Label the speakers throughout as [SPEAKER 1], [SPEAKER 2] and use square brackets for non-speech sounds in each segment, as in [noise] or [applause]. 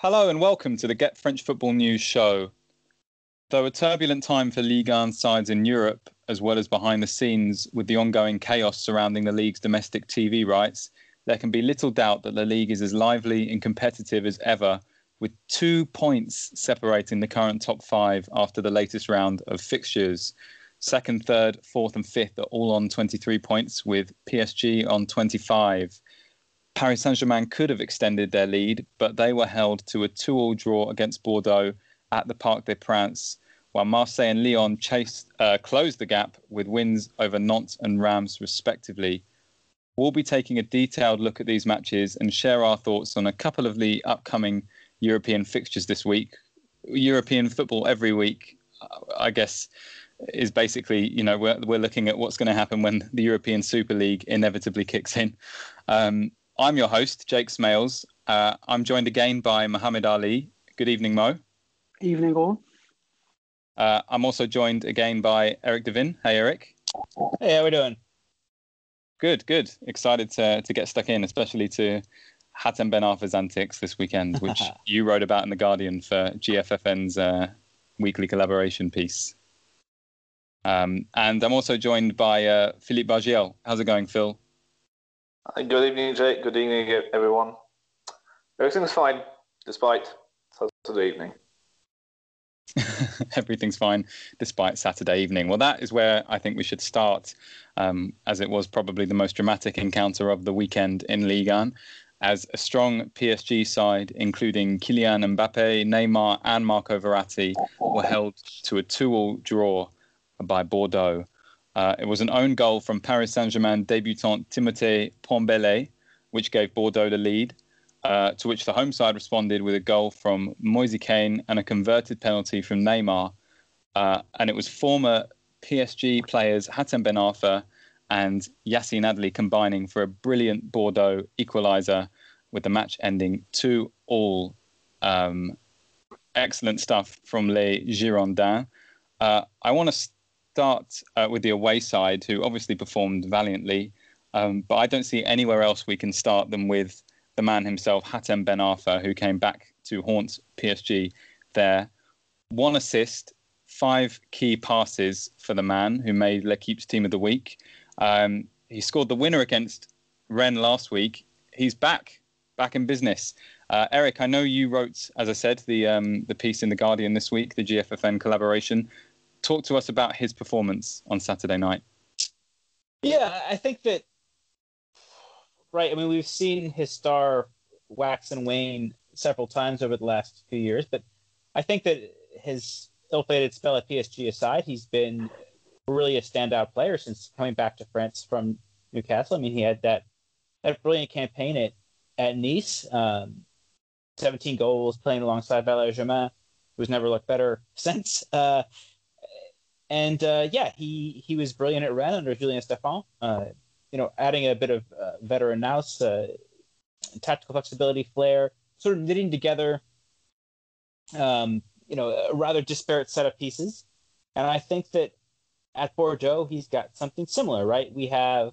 [SPEAKER 1] Hello and welcome to the Get French Football News show. Though a turbulent time for Ligue 1 sides in Europe, as well as behind the scenes with the ongoing chaos surrounding the league's domestic TV rights, there can be little doubt that the league is as lively and competitive as ever, with two points separating the current top five after the latest round of fixtures. Second, third, fourth, and fifth are all on 23 points, with PSG on 25. Paris Saint Germain could have extended their lead, but they were held to a 2 all draw against Bordeaux at the Parc des Princes, while Marseille and Lyon chased, uh, closed the gap with wins over Nantes and Reims, respectively. We'll be taking a detailed look at these matches and share our thoughts on a couple of the upcoming European fixtures this week. European football every week, I guess, is basically, you know, we're, we're looking at what's going to happen when the European Super League inevitably kicks in. Um, I'm your host, Jake Smales. Uh, I'm joined again by Mohammed Ali. Good evening, Mo.
[SPEAKER 2] Evening, all.
[SPEAKER 1] Uh, I'm also joined again by Eric Devin. Hey, Eric.
[SPEAKER 3] Hey, how are we doing?
[SPEAKER 1] Good, good. Excited to, to get stuck in, especially to Hatem Ben Arfa's antics this weekend, [laughs] which you wrote about in The Guardian for GFFN's uh, weekly collaboration piece. Um, and I'm also joined by uh, Philippe Bargiel. How's it going, Phil?
[SPEAKER 4] Good evening, Jake. Good evening, everyone. Everything's fine, despite Saturday evening. [laughs]
[SPEAKER 1] Everything's fine, despite Saturday evening. Well, that is where I think we should start, um, as it was probably the most dramatic encounter of the weekend in Ligue 1, as a strong PSG side, including Kylian Mbappe, Neymar, and Marco Verratti, were held to a 2 all draw by Bordeaux. Uh, it was an own goal from Paris Saint Germain debutant Timothée Pembele, which gave Bordeaux the lead. Uh, to which the home side responded with a goal from Moise Kean and a converted penalty from Neymar. Uh, and it was former PSG players Hatem Ben Arfa and Yacine Adli combining for a brilliant Bordeaux equaliser, with the match ending 2 all. Um, excellent stuff from Les Girondins. Uh, I want to start uh, with the away side, who obviously performed valiantly, um, but I don't see anywhere else we can start them with the man himself, Hatem Ben Arfa, who came back to haunt PSG there. One assist, five key passes for the man who made L'Equipe's team of the week. Um, he scored the winner against Rennes last week. He's back, back in business. Uh, Eric, I know you wrote, as I said, the um, the piece in the Guardian this week, the GFFN collaboration talk to us about his performance on Saturday night.
[SPEAKER 3] Yeah, I think that right. I mean, we've seen his star wax and wane several times over the last few years, but I think that his ill-fated spell at PSG aside, he's been really a standout player since coming back to France from Newcastle. I mean, he had that that brilliant campaign at at Nice, um, 17 goals, playing alongside Valère Germain, who's never looked better [laughs] since. Uh, and uh, yeah, he he was brilliant at Rennes under Julien Stéphan. Uh, you know, adding a bit of uh, veteran nous, uh, tactical flexibility, flair, sort of knitting together, um, you know, a rather disparate set of pieces. And I think that at Bordeaux, he's got something similar, right? We have,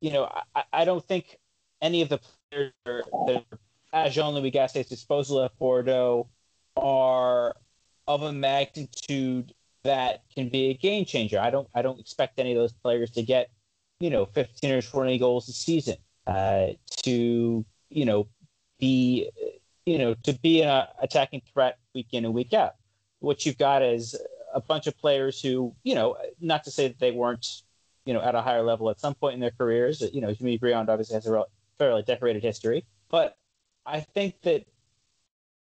[SPEAKER 3] you know, I, I don't think any of the players that are at Jean Louis Gasset's disposal at Bordeaux are of a magnitude that can be a game changer. I don't I don't expect any of those players to get, you know, 15 or 20 goals a season. Uh, to you know be you know to be an attacking threat week in and week out. What you've got is a bunch of players who you know not to say that they weren't you know at a higher level at some point in their careers. You know, Jimmy Briand obviously has a fairly decorated history, but I think that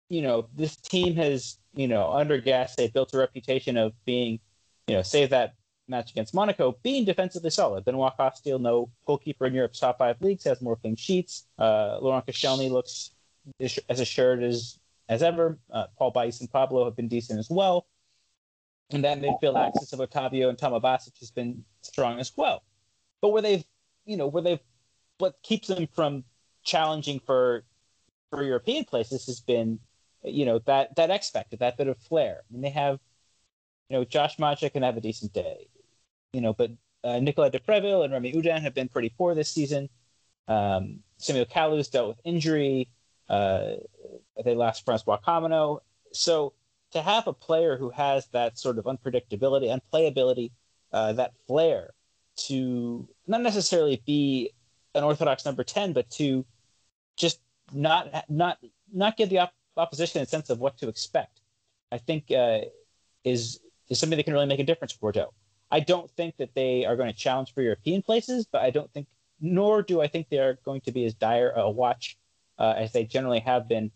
[SPEAKER 3] you know this team has you know, under gas, they built a reputation of being, you know, save that match against Monaco, being defensively solid. Benoit Costil, no goalkeeper in Europe's top five leagues, has more clean sheets. Uh, Laurent Koscielny looks as assured as as ever. Uh, Paul Baysse and Pablo have been decent as well. And that midfield axis of Otavio and Toma Basic has been strong as well. But where they've, you know, where they've, what keeps them from challenging for for European places has been you know that that X factor, that bit of flair. I mean, they have, you know, Josh Maja can have a decent day, you know, but uh, Nicolas de Préville and Rémi Oudin have been pretty poor this season. Um, Samuel Kalu's dealt with injury. Uh, they lost Francois Kamano. So to have a player who has that sort of unpredictability, unplayability, uh, that flair to not necessarily be an orthodox number 10, but to just not not not get the op- opposition a sense of what to expect, I think uh, is is something that can really make a difference for Bordeaux. I don't think that they are going to challenge for European places, but I don't think, nor do I think they are going to be as dire a watch uh, as they generally have been,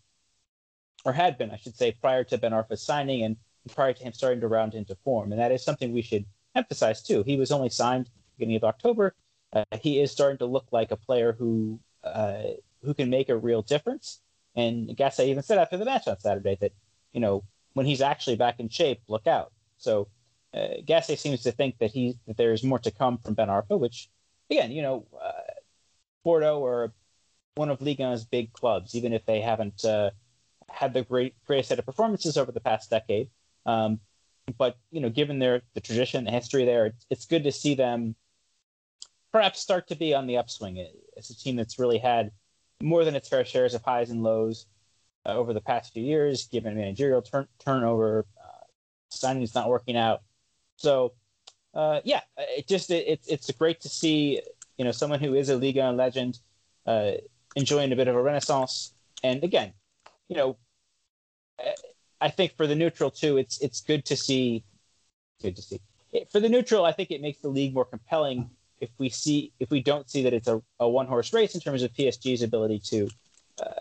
[SPEAKER 3] or had been, I should say, prior to Ben Arfa's signing and prior to him starting to round into form. And that is something we should emphasize too. He was only signed beginning of October. Uh, he is starting to look like a player who uh, who can make a real difference. And Gasset even said after the match on Saturday that you know when he's actually back in shape, look out. So uh, Gasset seems to think that he that there is more to come from Ben Arfa, which again, you know, uh, Bordeaux are one of Ligue 1's big clubs, even if they haven't uh, had the great greatest set of performances over the past decade. Um, but you know, given their the tradition, the history there, it's, it's good to see them perhaps start to be on the upswing. It's a team that's really had more than its fair shares of highs and lows uh, over the past few years, given managerial turn- turnover, uh, signings not working out. So, uh, yeah, it just it, it's it's great to see you know someone who is a Liga legend uh, enjoying a bit of a renaissance. And again, you know, I think for the neutral too, it's it's good to see. Good to see. For the neutral, I think it makes the league more compelling if we see if we don't see that it's a, a one horse race in terms of PSG's ability to uh,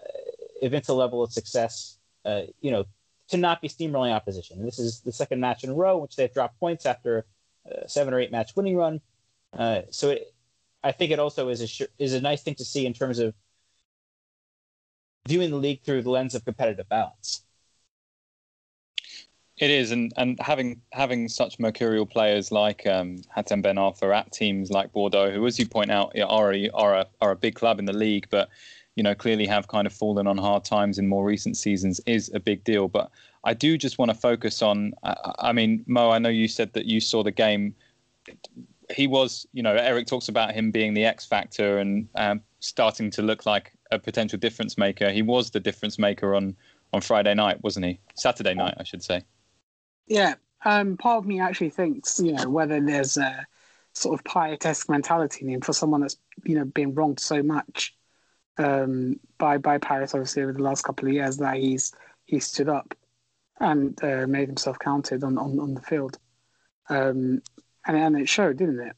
[SPEAKER 3] evince a level of success, uh, you know, to not be steamrolling opposition. This is the second match in a row which they've dropped points after a seven or eight match winning run. Uh, so it, I think it also is a is a nice thing to see in terms of viewing the league through the lens of competitive balance.
[SPEAKER 1] It is, and, and having having such mercurial players like um, Hatem Ben Arfa at teams like Bordeaux, who, as you point out, are a, are a are a big club in the league, but you know clearly have kind of fallen on hard times in more recent seasons, is a big deal. But I do just want to focus on. I, I mean, Mo, I know you said that you saw the game. He was, you know, Eric talks about him being the X factor and um, starting to look like a potential difference maker. He was the difference maker on on Friday night, wasn't he? Saturday night, I should say.
[SPEAKER 2] Yeah, um, part of me actually thinks, you know, whether there's a sort of pietesque mentality in him for someone that's, you know, been wronged so much um, by by Paris, obviously, over the last couple of years, that he's he stood up and uh, made himself counted on, on, on the field. Um, and, and it showed, didn't it?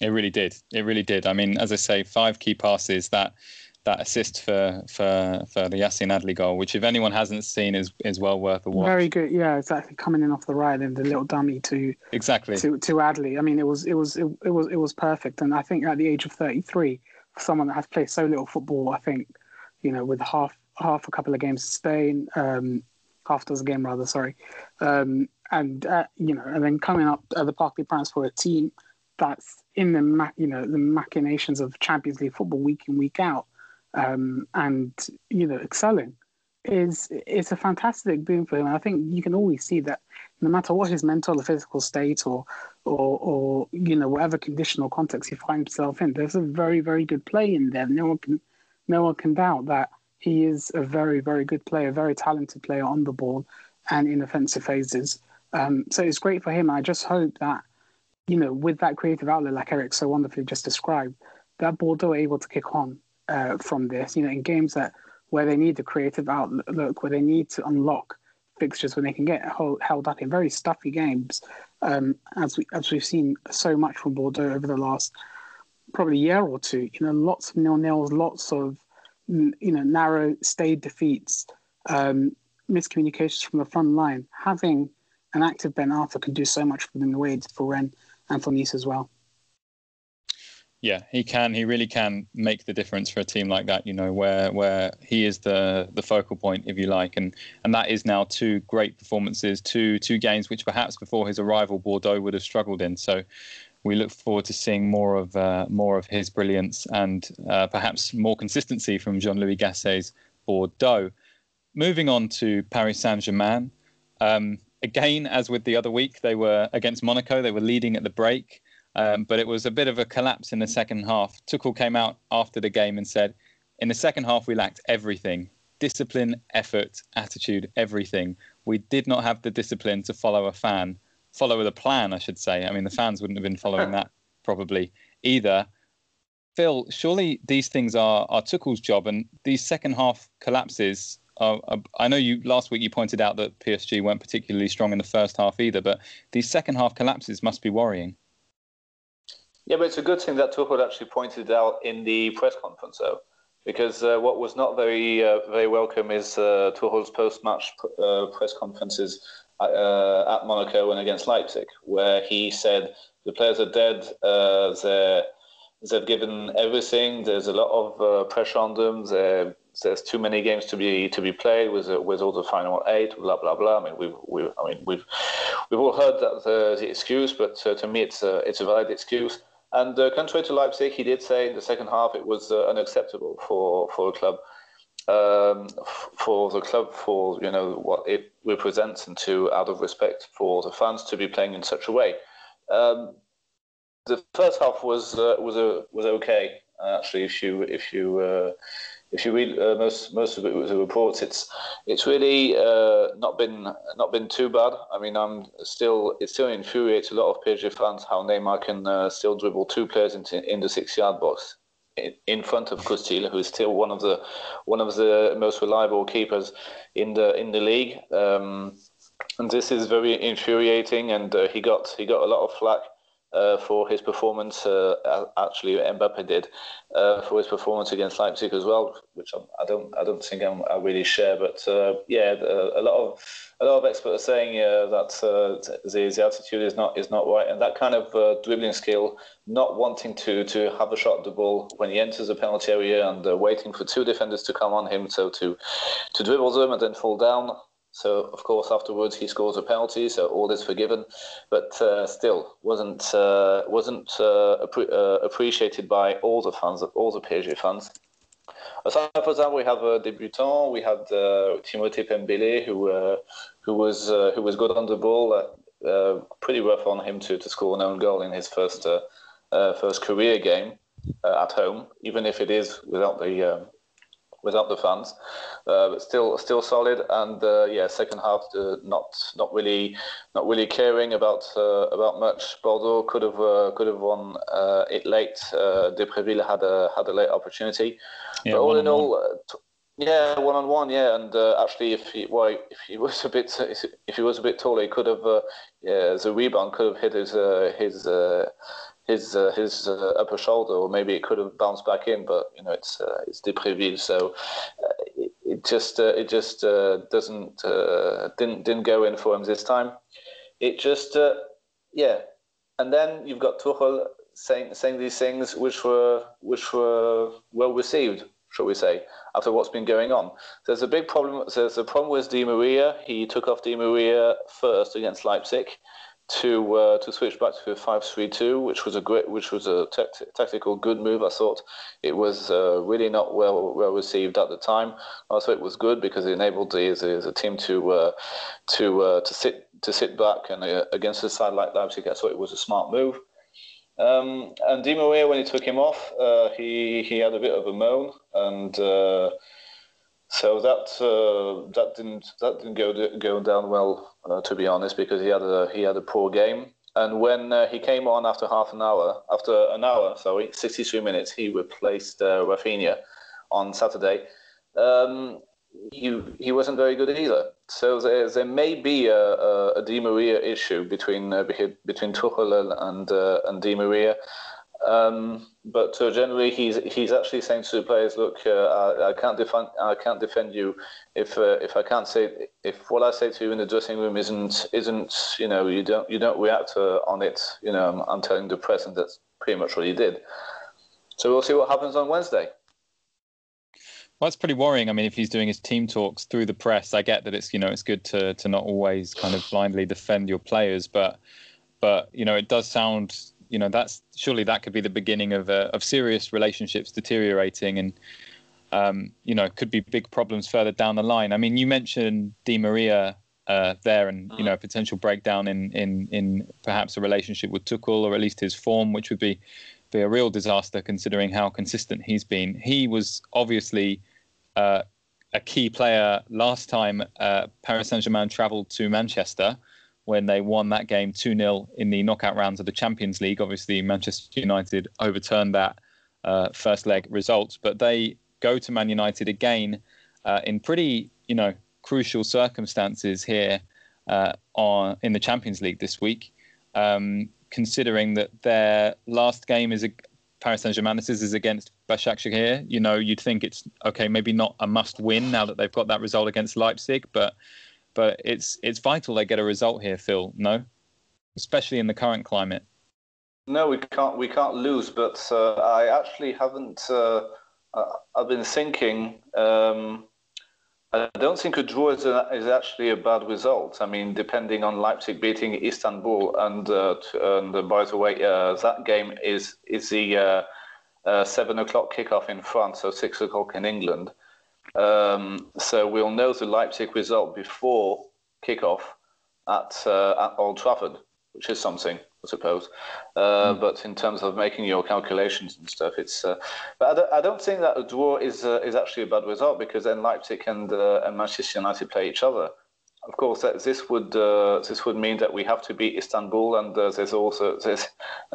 [SPEAKER 1] It really did. It really did. I mean, as I say, five key passes that that assist for for for the Yacine Adli goal, which if anyone hasn't seen is is well worth a watch.
[SPEAKER 2] Very good, yeah, exactly. Coming in off the right and the little dummy to
[SPEAKER 1] exactly
[SPEAKER 2] to to Adli. I mean, it was it was it, it was it was perfect. And I think at the age of thirty three, for someone that has played so little football, I think you know with half half a couple of games in Spain, um, half dozen game rather, sorry, um, and uh, you know, and then coming up at the Parc des Princes for a team that's in the you know the machinations of Champions League football week in week out um, and you know excelling is it's a fantastic boon for him. And I think you can always see that no matter what his mental or physical state or or or you know whatever condition or context he finds himself in, there's a very very good play in there. No one can no one can doubt that he is a very very good player, very talented player on the ball and in offensive phases. Um, so it's great for him. I just hope that you know with that creative outlet, like Eric so wonderfully just described, that Bordeaux are able to kick on uh, from this. You know, in games that where they need the creative outlook, where they need to unlock fixtures, when they can get hold, held up in very stuffy games, um, as we as we've seen so much from Bordeaux over the last probably year or two. You know, lots of nil nils, lots of you know narrow stayed defeats, um, miscommunications from the front line. Having an active Ben Arfa can do so much for them the way for Rennes and for Nice as well
[SPEAKER 1] yeah, he can. He really can make the difference for a team like that. You know, where where he is the the focal point, if you like, and and that is now two great performances, two two games which perhaps before his arrival Bordeaux would have struggled in. So we look forward to seeing more of uh, more of his brilliance and uh, perhaps more consistency from Jean-Louis Gasset's Bordeaux. Moving on to Paris Saint-Germain. Um, again, as with the other week, they were against Monaco. They were leading at the break. Um, but it was a bit of a collapse in the second half. Tuchel came out after the game and said, in the second half, we lacked everything. discipline, effort, attitude, everything. We did not have the discipline to follow a fan, follow the plan, I should say. I mean, the fans wouldn't have been following that [laughs] probably either. Phil, surely these things are, are Tuchel's job, and these second half collapses. Are, I know you last week you pointed out that PSG weren't particularly strong in the first half either, but these second half collapses must be worrying.
[SPEAKER 4] Yeah, but it's a good thing that Tuchel actually pointed out in the press conference, though, because uh, what was not very uh, very welcome is uh, Tuchel's post-match uh, press conferences at, uh, at Monaco and against Leipzig, where he said the players are dead, uh, they're they've given everything. There's a lot of pressure on them. There's too many games to be to be played with with all the final eight. Blah blah blah. I mean, we've we I mean we've we've all heard that the, the excuse, but to me it's a, it's a valid excuse. And uh, contrary to Leipzig, he did say in the second half it was uh, unacceptable for for a club. Um, for the club, for you know what it represents, and to out of respect for the fans, to be playing in such a way. Um, the first half was uh, was a was okay uh, actually. If you if you uh, if you read uh, most most of the reports, it's it's really uh, not been not been too bad. I mean, I'm still it still infuriates a lot of PSG fans how Neymar can uh, still dribble two players into in the six yard box in front of Costil, who is still one of the one of the most reliable keepers in the in the league. Um, and this is very infuriating, and he got he got a lot of flack uh, for his performance. Uh, actually, Mbappe did uh, for his performance against Leipzig as well, which I'm, I don't I don't think I'm, i really share. But uh, yeah, a lot of a lot of experts are saying uh, that the, the attitude is not is not right, and that kind of dribbling skill, not wanting to to have a shot at the ball when he enters the penalty area and waiting for two defenders to come on him, so to to dribble them and then fall down. So of course afterwards he scores a penalty, so all is forgiven, but uh, still wasn't uh, wasn't uh, appre- uh, appreciated by all the fans, all the PSG fans. Aside from that, we have a debutant. We had uh, Timothée Pembele, who uh, who was who was good on the ball. pretty rough on him to, to score an own goal in his first first career game at home, even if it is without the without the fans, uh, but still still solid. And uh, yeah, second half uh, not not really not really caring about uh, about much. Bordeaux could have uh, could have won uh, it late. Uh, De Préville had a had a late opportunity. Yeah, but all in all. T- yeah, one on one. Yeah, and actually, if he well, if he was a bit if he was a bit taller, he could have. yeah, the rebound could have hit his his his uh, his uh, upper shoulder, or maybe it could have bounced back in. But you know, it's uh, it's de Préville, so uh, it, it, just uh, it just uh, doesn't didn't didn't go in for him this time. It just yeah, and then you've got Tuchel saying saying these things which were which were well received, shall we say, after what's been going on. There's a big problem. There's a problem with Di Maria. He took off Di Maria first against Leipzig to uh, to switch back to a five three two, which was a great, which was a tactical good move. I thought it was uh, really not well well received at the time. I thought it was good because it enabled the, the, the team to uh, to uh, to sit to sit back and uh, against a side like Leipzig, I thought it was a smart move. Um, and Di Maria, when he took him off, uh, he he had a bit of a moan and so that uh, that didn't that didn't go go down well, uh, to be honest, because he had a he had a poor game. And when uh, he came on after half an hour, after an hour, sorry, 63 minutes, he replaced uh, Rafinha on Saturday. Um, he he wasn't very good either. So there there may be a, a, a Di Maria issue between uh, between Tuchel and uh, and Di Maria. Um, but uh, generally, he's he's actually saying to the players, "Look, uh, I, I, can't defend I can't defend you if uh, if I can't say if what I say to you in the dressing room isn't isn't you know you don't you don't react uh, on it. You know, I'm, I'm, telling the press, and that's pretty much what he did. So we'll see what happens on Wednesday.
[SPEAKER 1] Well, that's pretty worrying. I mean, if he's doing his team talks through the press, I get that it's you know it's good to to not always kind of blindly defend your players, but but you know it does sound you know that's surely that could be the beginning of uh, of serious relationships deteriorating and um, you know could be big problems further down the line. I mean, you mentioned Di Maria uh, there, and you know a potential breakdown in in in perhaps a relationship with Tuchel or at least his form, which would be be a real disaster considering how consistent he's been. He was obviously uh, a key player last time uh, Paris Saint Germain travelled to Manchester when they won that game 2 0 in the knockout rounds of the Champions League. Obviously, Manchester United overturned that uh, first leg result, but they go to Man United again uh, in pretty, you know, crucial circumstances here uh, on in the Champions League this week. Um, considering that their last game is a, Paris Saint Germain is, against Başakşehir. You know, you'd think it's okay, maybe not a must win now that they've got that result against Leipzig, but but it's it's vital they get a result here, Phil. No, especially in the current climate.
[SPEAKER 4] No, we can't we can't lose. But uh, I actually haven't. Uh, I've been thinking. Um, I don't think a draw is, a, is actually a bad result. I mean, depending on Leipzig beating Istanbul, and, uh, and uh, by the way, uh, that game is is the uh, uh, seven o'clock kickoff in France, so six o'clock in England. Um, so we'll know the Leipzig result before kickoff at uh, at Old Trafford, which is something. I suppose. Uh, mm. But in terms of making your calculations and stuff, it's. Uh, but I don't, I don't, think that a draw is uh, is actually a bad result because then Leipzig and uh, and Manchester United play each other. Of course, this would uh, this would mean that we have to beat Istanbul, and uh, there's also there's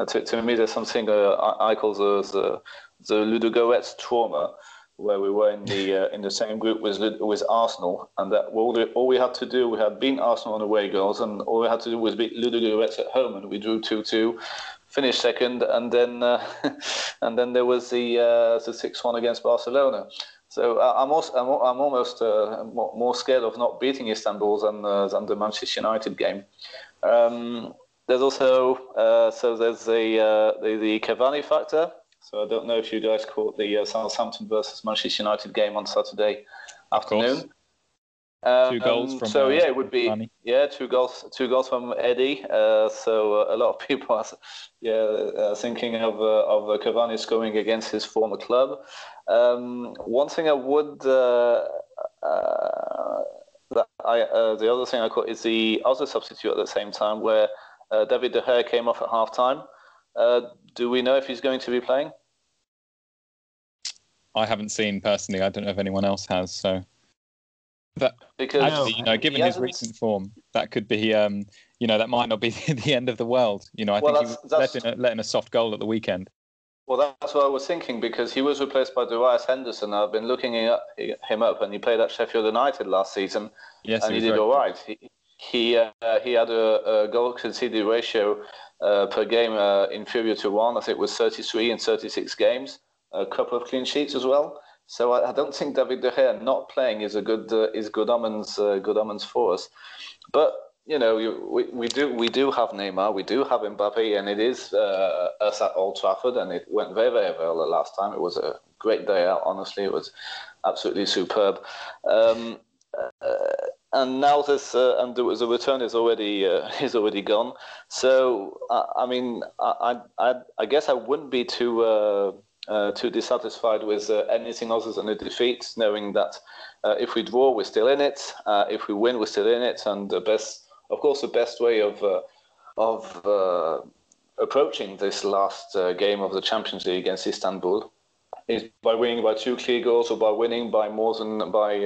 [SPEAKER 4] to, to, me there's something I, I, call the the, the Ludogorets trauma where we were in the uh, in the same group with with Arsenal, and that all, the, all we had to do we had beaten Arsenal on away goals, and all we had to do was beat Ludogorets at home, and we drew two two, finished second, and then uh, [laughs] and then there was the uh, the six one against Barcelona. So uh, I'm also I'm, I'm almost uh, more scared of not beating Istanbul than uh, than the Manchester United game. Um, there's also so there's the the, the Cavani factor. So I don't know if you guys caught the uh, Southampton versus Manchester United game on Saturday afternoon.
[SPEAKER 1] Um, two goals from.
[SPEAKER 4] So uh, yeah, it would be Manny. yeah two goals two goals from Eddie. Uh, so uh, a lot of people are yeah uh, thinking of uh, of Cavani scoring against his former club. Um, one thing I would that I the other thing I caught is the other substitute at the same time where David De Gea came off at half time. do we know if he's going to be playing?
[SPEAKER 1] I haven't seen personally. I don't know if anyone else has. So that because actually, you know, given his recent form, that could be, um, you know, that might not be [laughs] the end of the world. You know, I well, think he was letting a, letting a soft goal at the weekend.
[SPEAKER 4] Well, that's what I was thinking because he was replaced by Darius Henderson. I've been looking him up, and he played at Sheffield United last season,
[SPEAKER 1] yes,
[SPEAKER 4] and he, he did all right. He he, uh, he had a, a goal conceded ratio uh, per game uh, inferior to one. I think it was 33 in 36 games a couple of clean sheets as well. So I, I don't think David De Gea not playing is a good uh, is good omens uh, good omens for us. But you know, you, we, we do we do have Neymar, we do have Mbappe, and it is uh, us at Old Trafford, and it went very very well the last time. It was a great day out. Honestly, it was absolutely superb. Um, uh, and now this uh, and the, the, return is already uh, [laughs] is already gone. So I mean, I, I I guess I wouldn't be too uh, uh, too dissatisfied with uh, anything other than a defeat, knowing that uh, if we draw, we're still in it. Uh, if we win, we're still in it. And the best, of course, the best way of uh, of uh, approaching this last game of the Champions League against Istanbul is by winning by two clear goals or by winning by more than by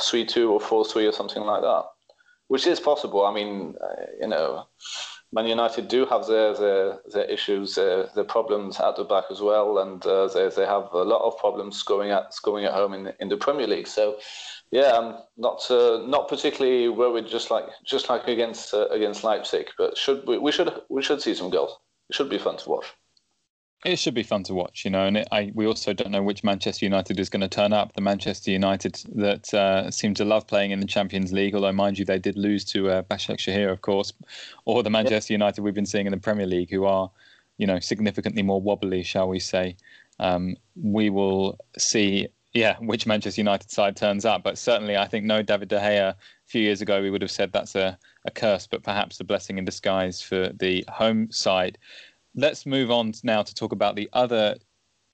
[SPEAKER 4] three two or four three or something like that, which is possible. I mean, you know Man United do have their their, their issues, their, their problems at the back as well, and uh, they they have a lot of problems scoring at scoring at home in in the Premier League. So, yeah, I'm not uh, not particularly worried, just like just like against uh, against Leipzig, but should we, we should we should see some goals. It should be fun to watch.
[SPEAKER 1] It should be fun to watch, you know, and it, I, we also don't know which Manchester United is going to turn up. The Manchester United that uh, seem to love playing in the Champions League, although mind you, they did lose to uh, Başakşehir, of course, or the Manchester United we've been seeing in the Premier League, who are, you know, significantly more wobbly, shall we say. Um, we will see, yeah, which Manchester United side turns up, but certainly I think no David De Gea. A few years ago, we would have said that's a, a curse, but perhaps a blessing in disguise for the home side let's move on now to talk about the other.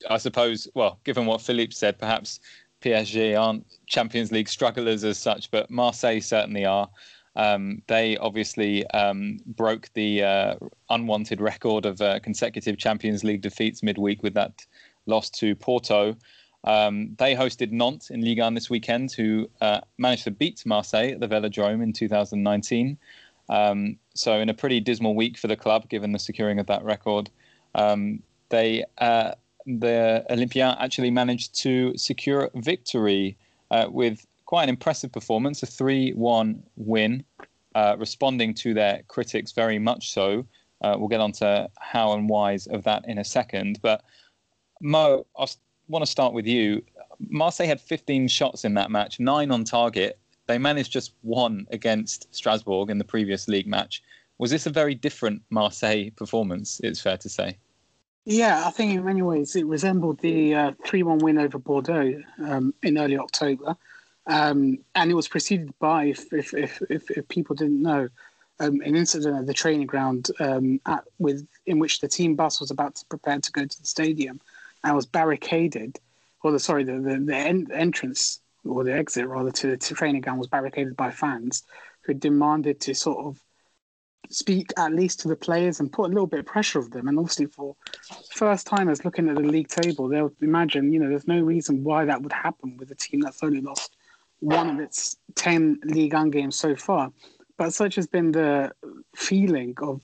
[SPEAKER 1] I suppose, well, given what Philippe said, perhaps PSG aren't Champions League strugglers as such, but Marseille certainly are. Um, they obviously um, broke the uh, unwanted record of uh, consecutive Champions League defeats midweek with that loss to Porto. Um, they hosted Nantes in Ligue 1 this weekend, who uh, managed to beat Marseille at the Velodrome in 2019. Um, so, in a pretty dismal week for the club, given the securing of that record, um, they uh, the Olympiens actually managed to secure victory uh, with quite an impressive performance, a 3-1 win, uh, responding to their critics very much so. Uh, we'll get on to how and whys of that in a second. But Mo, I want to start with you. Marseille had 15 shots in that match, nine on target. They managed just one against Strasbourg in the previous league match. Was this a very different Marseille performance? It's fair to say.
[SPEAKER 2] Yeah, I think in many ways it resembled the uh, 3 1 win over Bordeaux um, in early October. Um, and it was preceded by, if, if, if, if, if people didn't know, um, an incident at the training ground um, at, with in which the team bus was about to prepare to go to the stadium and was barricaded, or the sorry, the the, the en- entrance or the exit rather to the training ground was barricaded by fans who demanded to sort of speak at least to the players and put a little bit of pressure of them. And obviously, for first timers looking at the league table, they'll imagine, you know, there's no reason why that would happen with a team that's only lost one of its 10 League One games so far. But such has been the feeling of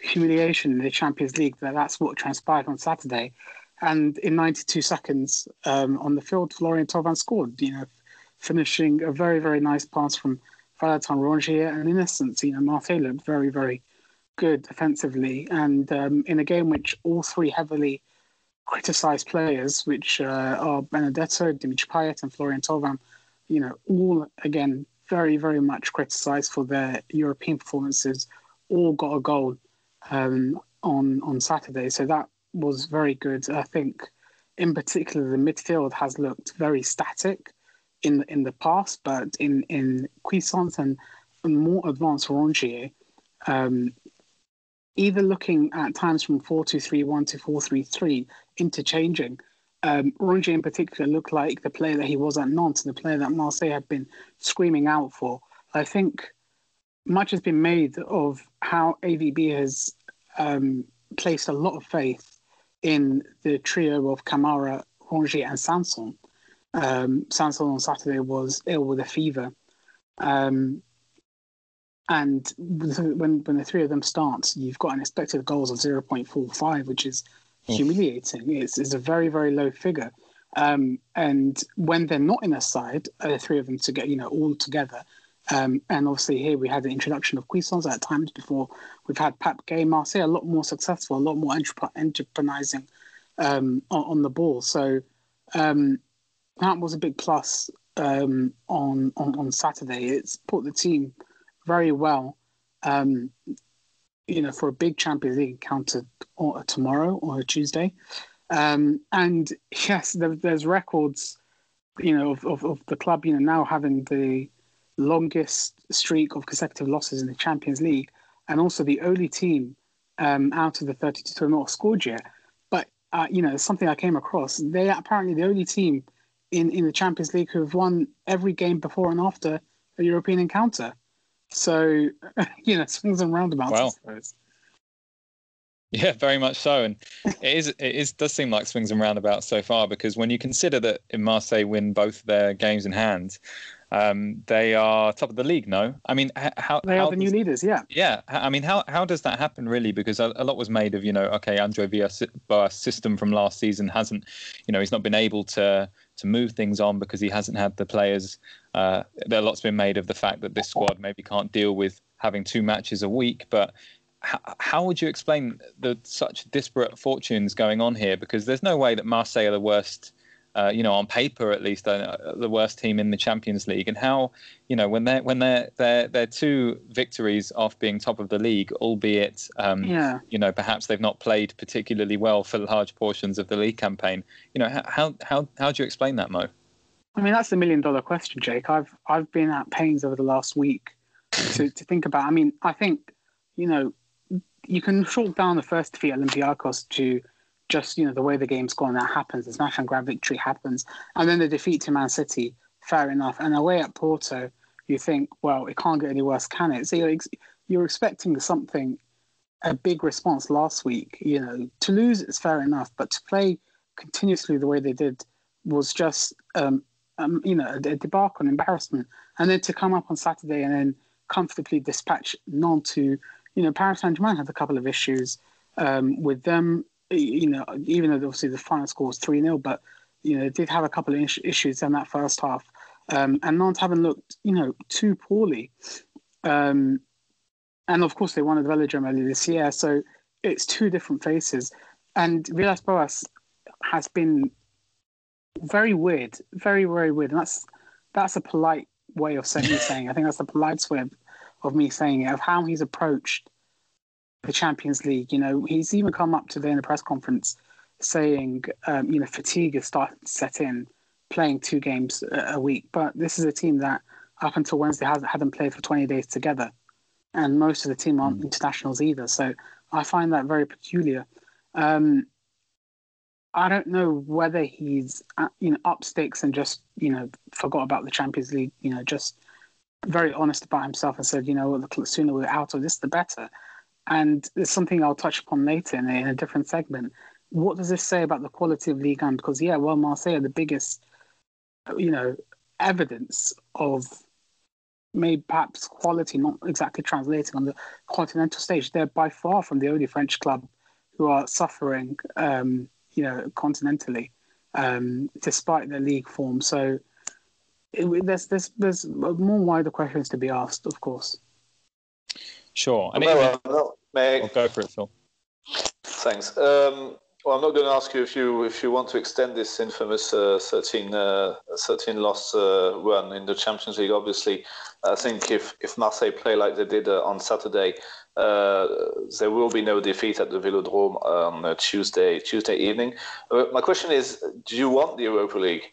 [SPEAKER 2] humiliation in the Champions League that that's what transpired on Saturday. And in 92 seconds um, on the field, Florian Thauvin scored, you know, finishing a very, very nice pass from Valentin Rongier. And in essence, you know, Marseille looked very, very good defensively. And um, in a game which all three heavily criticised players, which uh, are Benedetto, Dimitri Payet, and Florian Thauvin, you know, all again very, very much criticised for their European performances, all got a goal um, on on Saturday. So that was very good. I think, in particular, the midfield has looked very static in in the past, but in in Cuisance and more advanced Rongier, um, either looking at times from four two three one to four three three, interchanging um, Rongier in particular looked like the player that he was at Nantes, the player that Marseille had been screaming out for. I think much has been made of how AVB has um, placed a lot of faith in the trio of Camara, Rongier, and Sanson. Um, Sanson on Saturday was ill with a fever. Um, and when when the three of them start, you've got an expected goals of 0.45, which is humiliating. It's, it's a very, very low figure. Um, and when they're not in a side, uh, the three of them to get, you know, all together. Um, and obviously here we had the introduction of Cuisance at times before. We've had Pape Gueye Marseille a lot more successful, a lot more entrepreneurizing um, on, on, the ball. So um, that was a big plus um, on, on, on Saturday. It's put the team very well. Um, you know, for a big Champions League encounter or tomorrow or Tuesday. Um, and [laughs] yes, there, there's records, you know, of, of, of, the club, you know, now having the longest streak of consecutive losses in the Champions League, and also the only team um, out of the 32 to not scored yet. But uh, you know, something I came across. They are apparently the only team in in the Champions League who have won every game before and after a European encounter. So, [laughs] you know, swings and roundabouts. Wow.
[SPEAKER 1] Yeah, very much so, and it is. It is does seem like swings and roundabouts so far because when you consider that in Marseille win both their games in hand, um, they are top of the league. No, I mean how
[SPEAKER 2] they
[SPEAKER 1] how
[SPEAKER 2] are the new leaders. Yeah,
[SPEAKER 1] yeah. I mean how how does that happen really? Because a, a lot was made of you know okay Andre Villas' system from last season hasn't you know he's not been able to to move things on because he hasn't had the players. Uh, there a lot's been made of the fact that this squad maybe can't deal with having two matches a week, but how, how would you explain the such disparate fortunes going on here? Because there's no way that Marseille are the worst, uh, you know, on paper at least, uh, the worst team in the Champions League. And how, you know, when they're when they're they're they're two victories off being top of the league, albeit, um, yeah. you know, perhaps they've not played particularly well for large portions of the league campaign. You know, how how how do you explain that, Mo?
[SPEAKER 2] I mean, that's the million dollar question, Jake. I've I've been at pains over the last week to, to think about. I mean, I think you know you can chalk down the first defeat at Olympiacos to just you know the way the game's gone. That happens. The smash and grab victory happens, and then the defeat to Man City. Fair enough. And away at Porto, you think, well, it can't get any worse, can it? So you're ex- you're expecting something, a big response last week. You know, to lose is fair enough, but to play continuously the way they did was just um, um, you know a, a debacle, an embarrassment, and then to come up on Saturday and then comfortably dispatch Nantes to you know Paris Saint Germain had a couple of issues um, with them. You know, even though obviously the final score was three 0 but you know did have a couple of issues in that first half, um, and Nantes haven't looked you know too poorly. Um, and of course, they won at the Velodrome earlier this year, so it's two different faces. And Villas Boas has been very weird, very very weird, and that's that's a polite way of saying, saying. I think that's the polite way of, of me saying it of how he's approached the Champions League. You know, he's even come up today in the press conference saying, um, you know, fatigue is starting to set in, playing two games a, a week. But this is a team that up until Wednesday hasn't hadn't played for 20 days together, and most of the team aren't mm. internationals either. So I find that very peculiar. Um, I don't know whether he's uh, you know up sticks and just you know forgot about the Champions League. You know, just very honest about himself and said, you know, the sooner we're out of this, the better. And it's something I'll touch upon later in a, in a different segment. What does this say about the quality of Ligue 1? Because yeah, well, Marseille are the biggest, you know, evidence of maybe perhaps quality not exactly translating on the continental stage. They're by far from the only French club who are suffering. Um, you know, continentally, um, despite their league form. So it, there's there's there's more wider questions to be asked, of course.
[SPEAKER 1] Sure. And no, even, no, may will go for it, Phil.
[SPEAKER 4] Thanks. Um, well, I'm not going to ask you if you if you want to extend this infamous uh, 13, uh, 13 loss uh, run in the Champions League. Obviously, I think if if Marseille play like they did uh, on Saturday, uh, there will be no defeat at the Velodrome on Tuesday Tuesday evening. Uh, my question is, do you want the Europa League?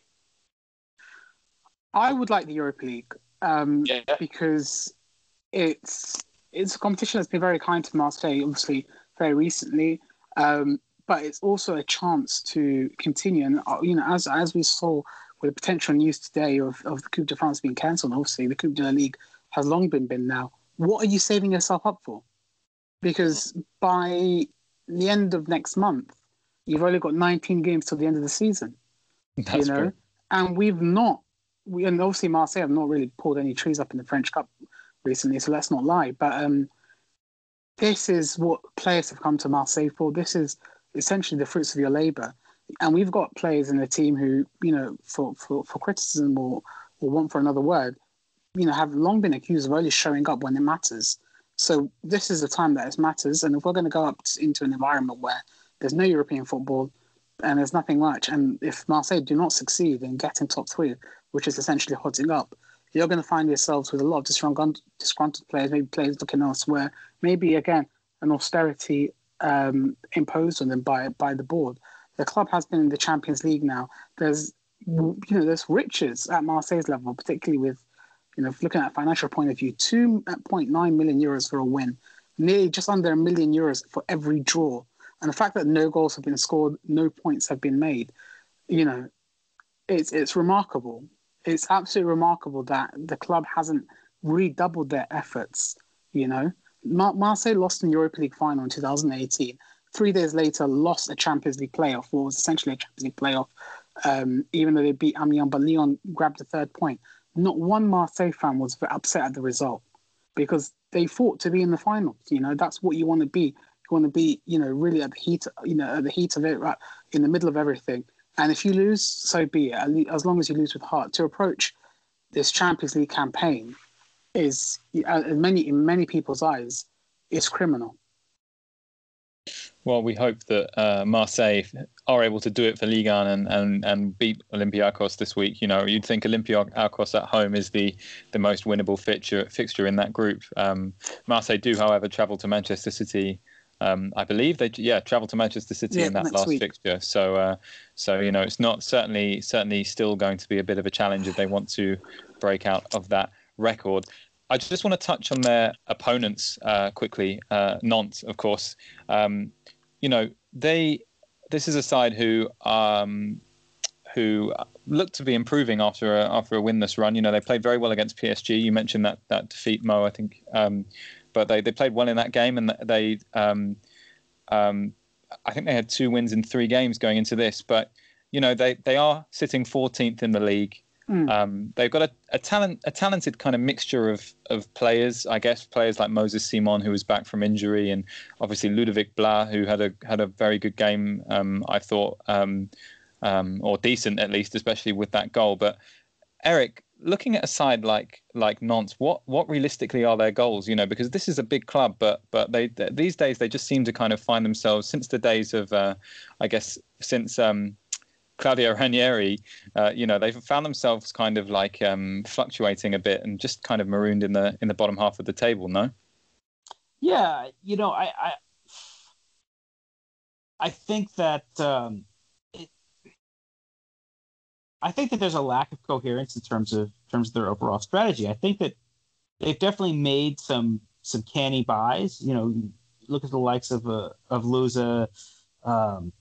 [SPEAKER 2] I would like the Europa League um, yeah. because it's it's a competition that's been very kind to Marseille, obviously very recently, um, but it's also a chance to continue. And uh, you know, as as we saw with the potential news today of, of the Coupe de France being cancelled, obviously the Coupe de la Ligue has long been been now. What are you saving yourself up for? because by the end of next month, you've only got 19 games till the end of the season. [laughs]
[SPEAKER 1] That's you know,
[SPEAKER 2] and we've not. We and obviously Marseille have not really pulled any trees up in the French Cup recently, so let's not lie. But um, this is what players have come to Marseille for. This is essentially the fruits of your labour, and we've got players in the team who, you know, for for, for criticism or or want for another word, you know, have long been accused of only showing up when it matters. So this is the time that it matters. And if we're going to go up into an environment where there's no European football and there's nothing much, and if Marseille do not succeed in getting top three, which is essentially hotting up, you're going to find yourselves with a lot of disgruntled, players, maybe players looking elsewhere, maybe again an austerity um, imposed on them by by the board. The club has been in the Champions League now. There's you know there's riches at Marseille's level, particularly with you know, looking at a financial point of view, 2.9 million euros for a win, nearly just under a million euros for every draw. And the fact that no goals have been scored, no points have been made, you know, it's it's remarkable. It's absolutely remarkable that the club hasn't redoubled their efforts. You know, Mar- Marseille lost in Europa League final in 2018. Three days later, lost a Champions League playoff, what was essentially a Champions League playoff, um, even though they beat Amiens, but Lyon grabbed the third point not one Marseille fan was upset at the result because they fought to be in the finals. You know, that's what you want to be. You want to be, you know, really at the heat, you know, at the heat of it, right, in the middle of everything. And if you lose, so be it. As long as you lose with heart. To approach this Champions League campaign is, in many in many people's eyes, is criminal.
[SPEAKER 1] Well, we hope that uh, Marseille are able to do it for Ligue 1 and, and, and beat Olympiacos this week. You know, you'd think Olympiacos at home is the, the most winnable fixture fixture in that group. Um, Marseille do, however, travel to Manchester City. Um, I believe they yeah travel to Manchester City
[SPEAKER 2] yeah,
[SPEAKER 1] in that last
[SPEAKER 2] week.
[SPEAKER 1] fixture. So uh, so you know it's not certainly certainly still going to be a bit of a challenge if they want to break out of that record. I just want to touch on their opponents uh, quickly. Uh, Nantes, of course. Um, you know, they. This is a side who um, who look to be improving after a, after a winless run. You know, they played very well against PSG. You mentioned that that defeat, Mo. I think, um, but they they played well in that game, and they. Um, um, I think they had two wins in three games going into this, but you know, they they are sitting 14th in the league.
[SPEAKER 2] Mm.
[SPEAKER 1] Um, they've got a, a talent, a talented kind of mixture of of players. I guess players like Moses Simon, who was back from injury, and obviously Ludovic Blas, who had a had a very good game. Um, I thought, um, um, or decent at least, especially with that goal. But Eric, looking at a side like like Nantes, what what realistically are their goals? You know, because this is a big club, but but they, these days they just seem to kind of find themselves since the days of, uh, I guess, since um, Claudio Ranieri, uh, you know, they've found themselves kind of like um, fluctuating a bit and just kind of marooned in the in the bottom half of the table. No.
[SPEAKER 3] Yeah, you know, I I, I think that um, I think that there's a lack of coherence in terms of in terms of their overall strategy. I think that they've definitely made some some canny buys. You know, look at the likes of uh, of Louza, um,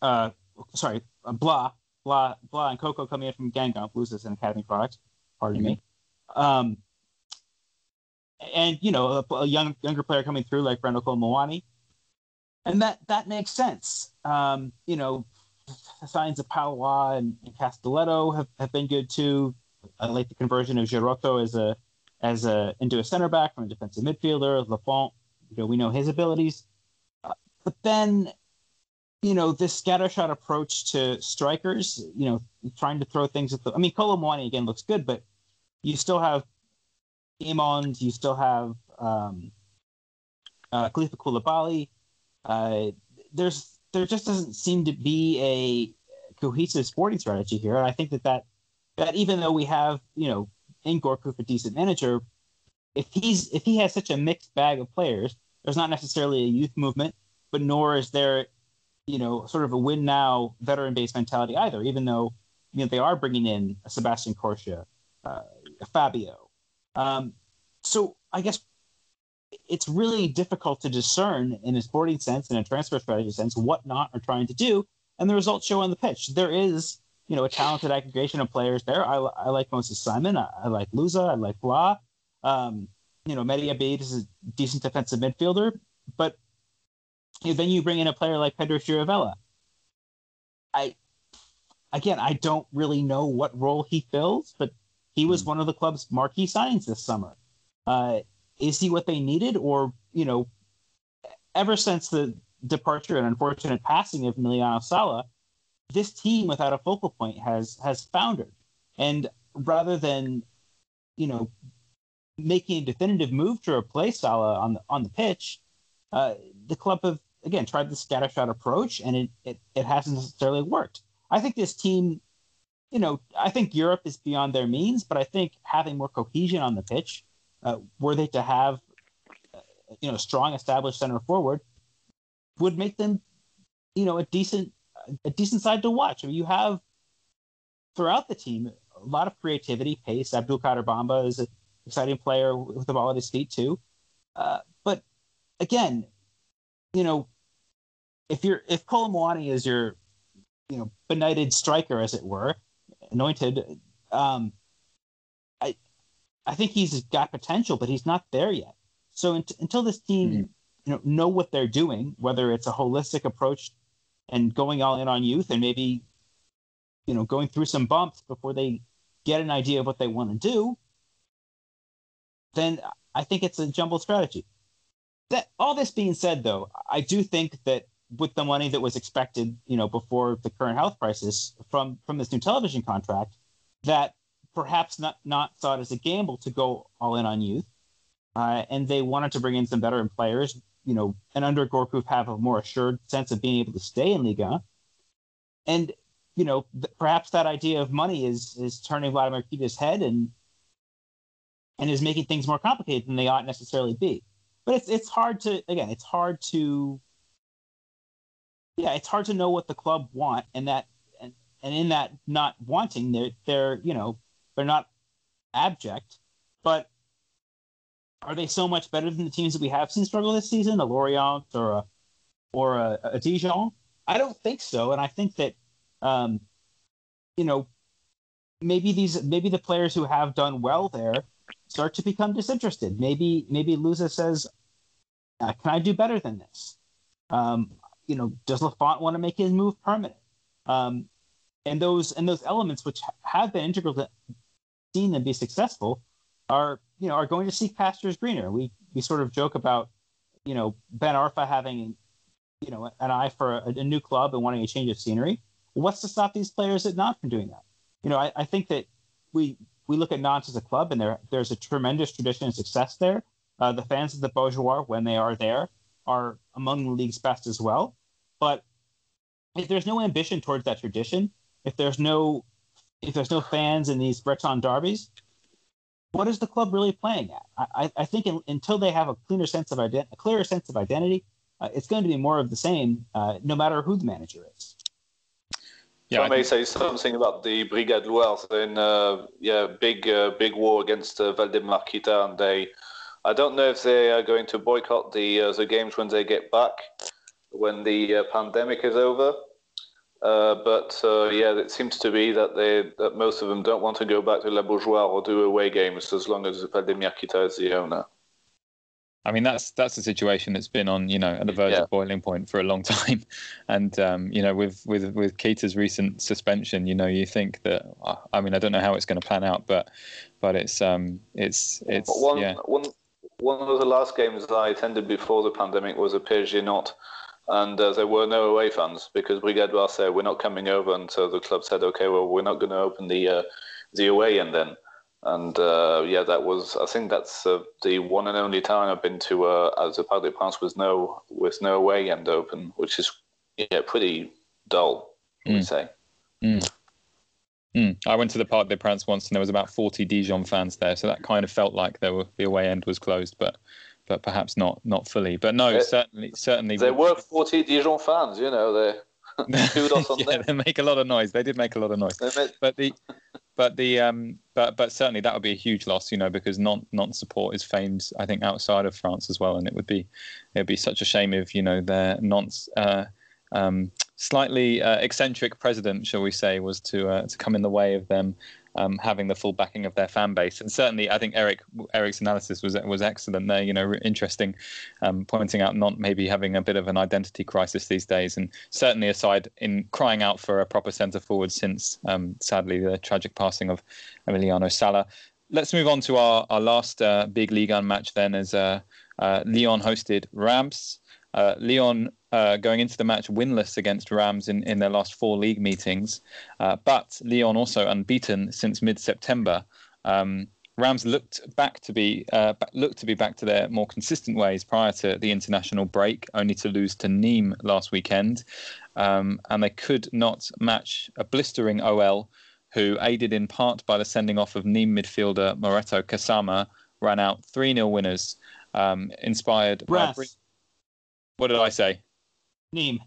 [SPEAKER 3] uh, sorry, uh, Blah Blah, Blas, and Coco coming in from Guingamp. Louza's an academy product. Pardon me. Um, and you know, a, a, young younger player coming through like Brandon Kolo and that that makes sense. Um, you know, signs of Pallois and, and Castelletto have, have been good too. I like the conversion of Girotto as a as a into a center back from a defensive midfielder. Lafont, you know, we know his abilities, uh, but then, you know, this scattershot approach to strikers, you know, trying to throw things at the. I mean, Kolo Muani again looks good, but you still have Emond, you still have um, uh, Kalifa Coulibaly. Uh, there's there just doesn't seem to be a cohesive sporting strategy here. And I think that that, that even though we have, you know, in Gourcuff a decent manager, if he's if he has such a mixed bag of players, there's not necessarily a youth movement, but nor is there, you know, sort of a win now veteran based mentality either. Even though you know they are bringing in Sebastian Corchia, uh, Fabio. Um, so I guess it's really difficult to discern in a sporting sense and a transfer strategy sense what Nantes are trying to do, and the results show on the pitch. There is, you know, a talented aggregation of players there. I, I like Moses Simon. I, I like Louza. I like Blas. Um, you know, Mehdi Abeid is a decent defensive midfielder, but you know, then you bring in a player like Pedro Chirivella. I, again, I don't really know what role he fills, but he was mm. one of the club's marquee signings this summer. Uh, is he what they needed, or you know, ever since the departure and unfortunate passing of Emiliano Sala, this team without a focal point has has foundered. And rather than, you know, making a definitive move to replace Sala on the on the pitch, uh, the club have again tried the scattershot approach, and it, it it hasn't necessarily worked. I think this team, you know, I think Europe is beyond their means, but I think having more cohesion on the pitch uh, were they to have, you know, strong established center forward, would make them, you know, a decent a decent side to watch. I mean, you have throughout the team a lot of creativity, pace. Abdulkader Bamba is an exciting player with the ball at his feet too. Uh, but again, you know, if you're if Kolo Muani is your, you know, benighted striker, as it were, anointed, um, I think he's got potential, but he's not there yet. So until this team, mm-hmm. you know, know what they're doing, whether it's a holistic approach and going all in on youth, and maybe, you know, going through some bumps before they get an idea of what they want to do, then I think it's a jumbled strategy. That all this being said, though, I do think that with the money that was expected, you know, before the current health crisis from from this new television contract, that perhaps not not it as a gamble to go all in on youth, uh, and they wanted to bring in some veteran players. You know, and under Gourcuff have a more assured sense of being able to stay in Liga, and you know th- perhaps that idea of money is is turning Waldemar Kita's head and and is making things more complicated than they ought necessarily be. But it's it's hard to again, it's hard to yeah, it's hard to know what the club want, and that and, and in that not wanting, they're they're you know they're not abject, but are they so much better than the teams that we have seen struggle this season, a Lorient or a or a, a Dijon? I don't think so, and I think that um, you know maybe these maybe the players who have done well there start to become disinterested. Maybe maybe Louza says, uh, "Can I do better than this?" Um, you know, does Lafont want to make his move permanent? Um, and those and those elements which have been integral to seeing them be successful are you know are going to seek pastures greener. We we sort of joke about you know Ben Arfa having you know an eye for a, a new club and wanting a change of scenery. What's to stop these players at Nantes from doing that? You know, I, I think that we we look at Nantes as a club, and there there's a tremendous tradition of success there. Uh, the fans of the Beaujoire, when they are there, are among the league's best as well. But if there's no ambition towards that tradition, if there's no if there's no fans in these Breton derbies, what is the club really playing at? I, I think in, until they have a cleaner sense of ident- a clearer sense of identity, uh, it's going to be more of the same, uh, no matter who the manager is.
[SPEAKER 4] Yeah, I may say something about the Brigade Loire. In uh, yeah, big uh, big war against uh, Waldemar Kita, and they. I don't know if they are going to boycott the uh, the games when they get back, when the uh, pandemic is over. Uh, but uh, yeah, it seems to be that they that most of them don't want to go back to La Beaujoire or do away games as long as Waldemar Kita is the owner.
[SPEAKER 1] I mean, that's that's a situation that's been on, you know, at the verge yeah. of boiling point for a long [laughs] time, and um, you know, with with with Kita's recent suspension, you know, you think that, I mean, I don't know how it's going to pan out, but but it's um it's it's
[SPEAKER 4] one,
[SPEAKER 1] yeah.
[SPEAKER 4] One one of the last games that I attended before the pandemic was a PSG Nantes, and uh, there were no away fans because Brigade Loire said we're not coming over, and so the club said, okay, well, we're not going to open the uh, the away end then and uh, yeah, that was I think that's uh, the one and only time I've been to uh, as a Parc des Princes with no with no away end open, which is yeah pretty dull, mm. we say.
[SPEAKER 1] Mm. Mm. I went to the Parc des Princes once, and there was about forty Dijon fans there, so that kind of felt like there were the away end was closed, but but perhaps not not fully. But no, it, certainly certainly
[SPEAKER 4] there were forty Dijon fans. You know, they [laughs]
[SPEAKER 1] yeah, they make a lot of noise. They did make a lot of noise. But the but the um, but but certainly that would be a huge loss, you know, because non non support is famed, I think, outside of France as well, and it would be it would be such a shame if you know their nonce uh, um, slightly uh, eccentric president, shall we say, was to uh, to come in the way of them um, having the full backing of their fan base. And certainly, I think Eric Eric's analysis was was excellent there. You know, interesting, um, pointing out not maybe having a bit of an identity crisis these days, and certainly aside in crying out for a proper centre forward since um, sadly the tragic passing of Emiliano Sala. Let's move on to our our last uh, big league 1 match then, as uh, uh, Lyon hosted Reims. Uh, Lyon uh, going into the match winless against Rams in, in their last four league meetings, uh, but Leon also unbeaten since mid-September. Um, Reims looked back to be uh, looked to be back to their more consistent ways prior to the international break, only to lose to Nîmes last weekend, um, and they could not match a blistering OL, who, aided in part by the sending off of Nîmes midfielder Moreto Cassamá, ran out three 0 winners, um, inspired. By, what did I say?
[SPEAKER 3] Neem.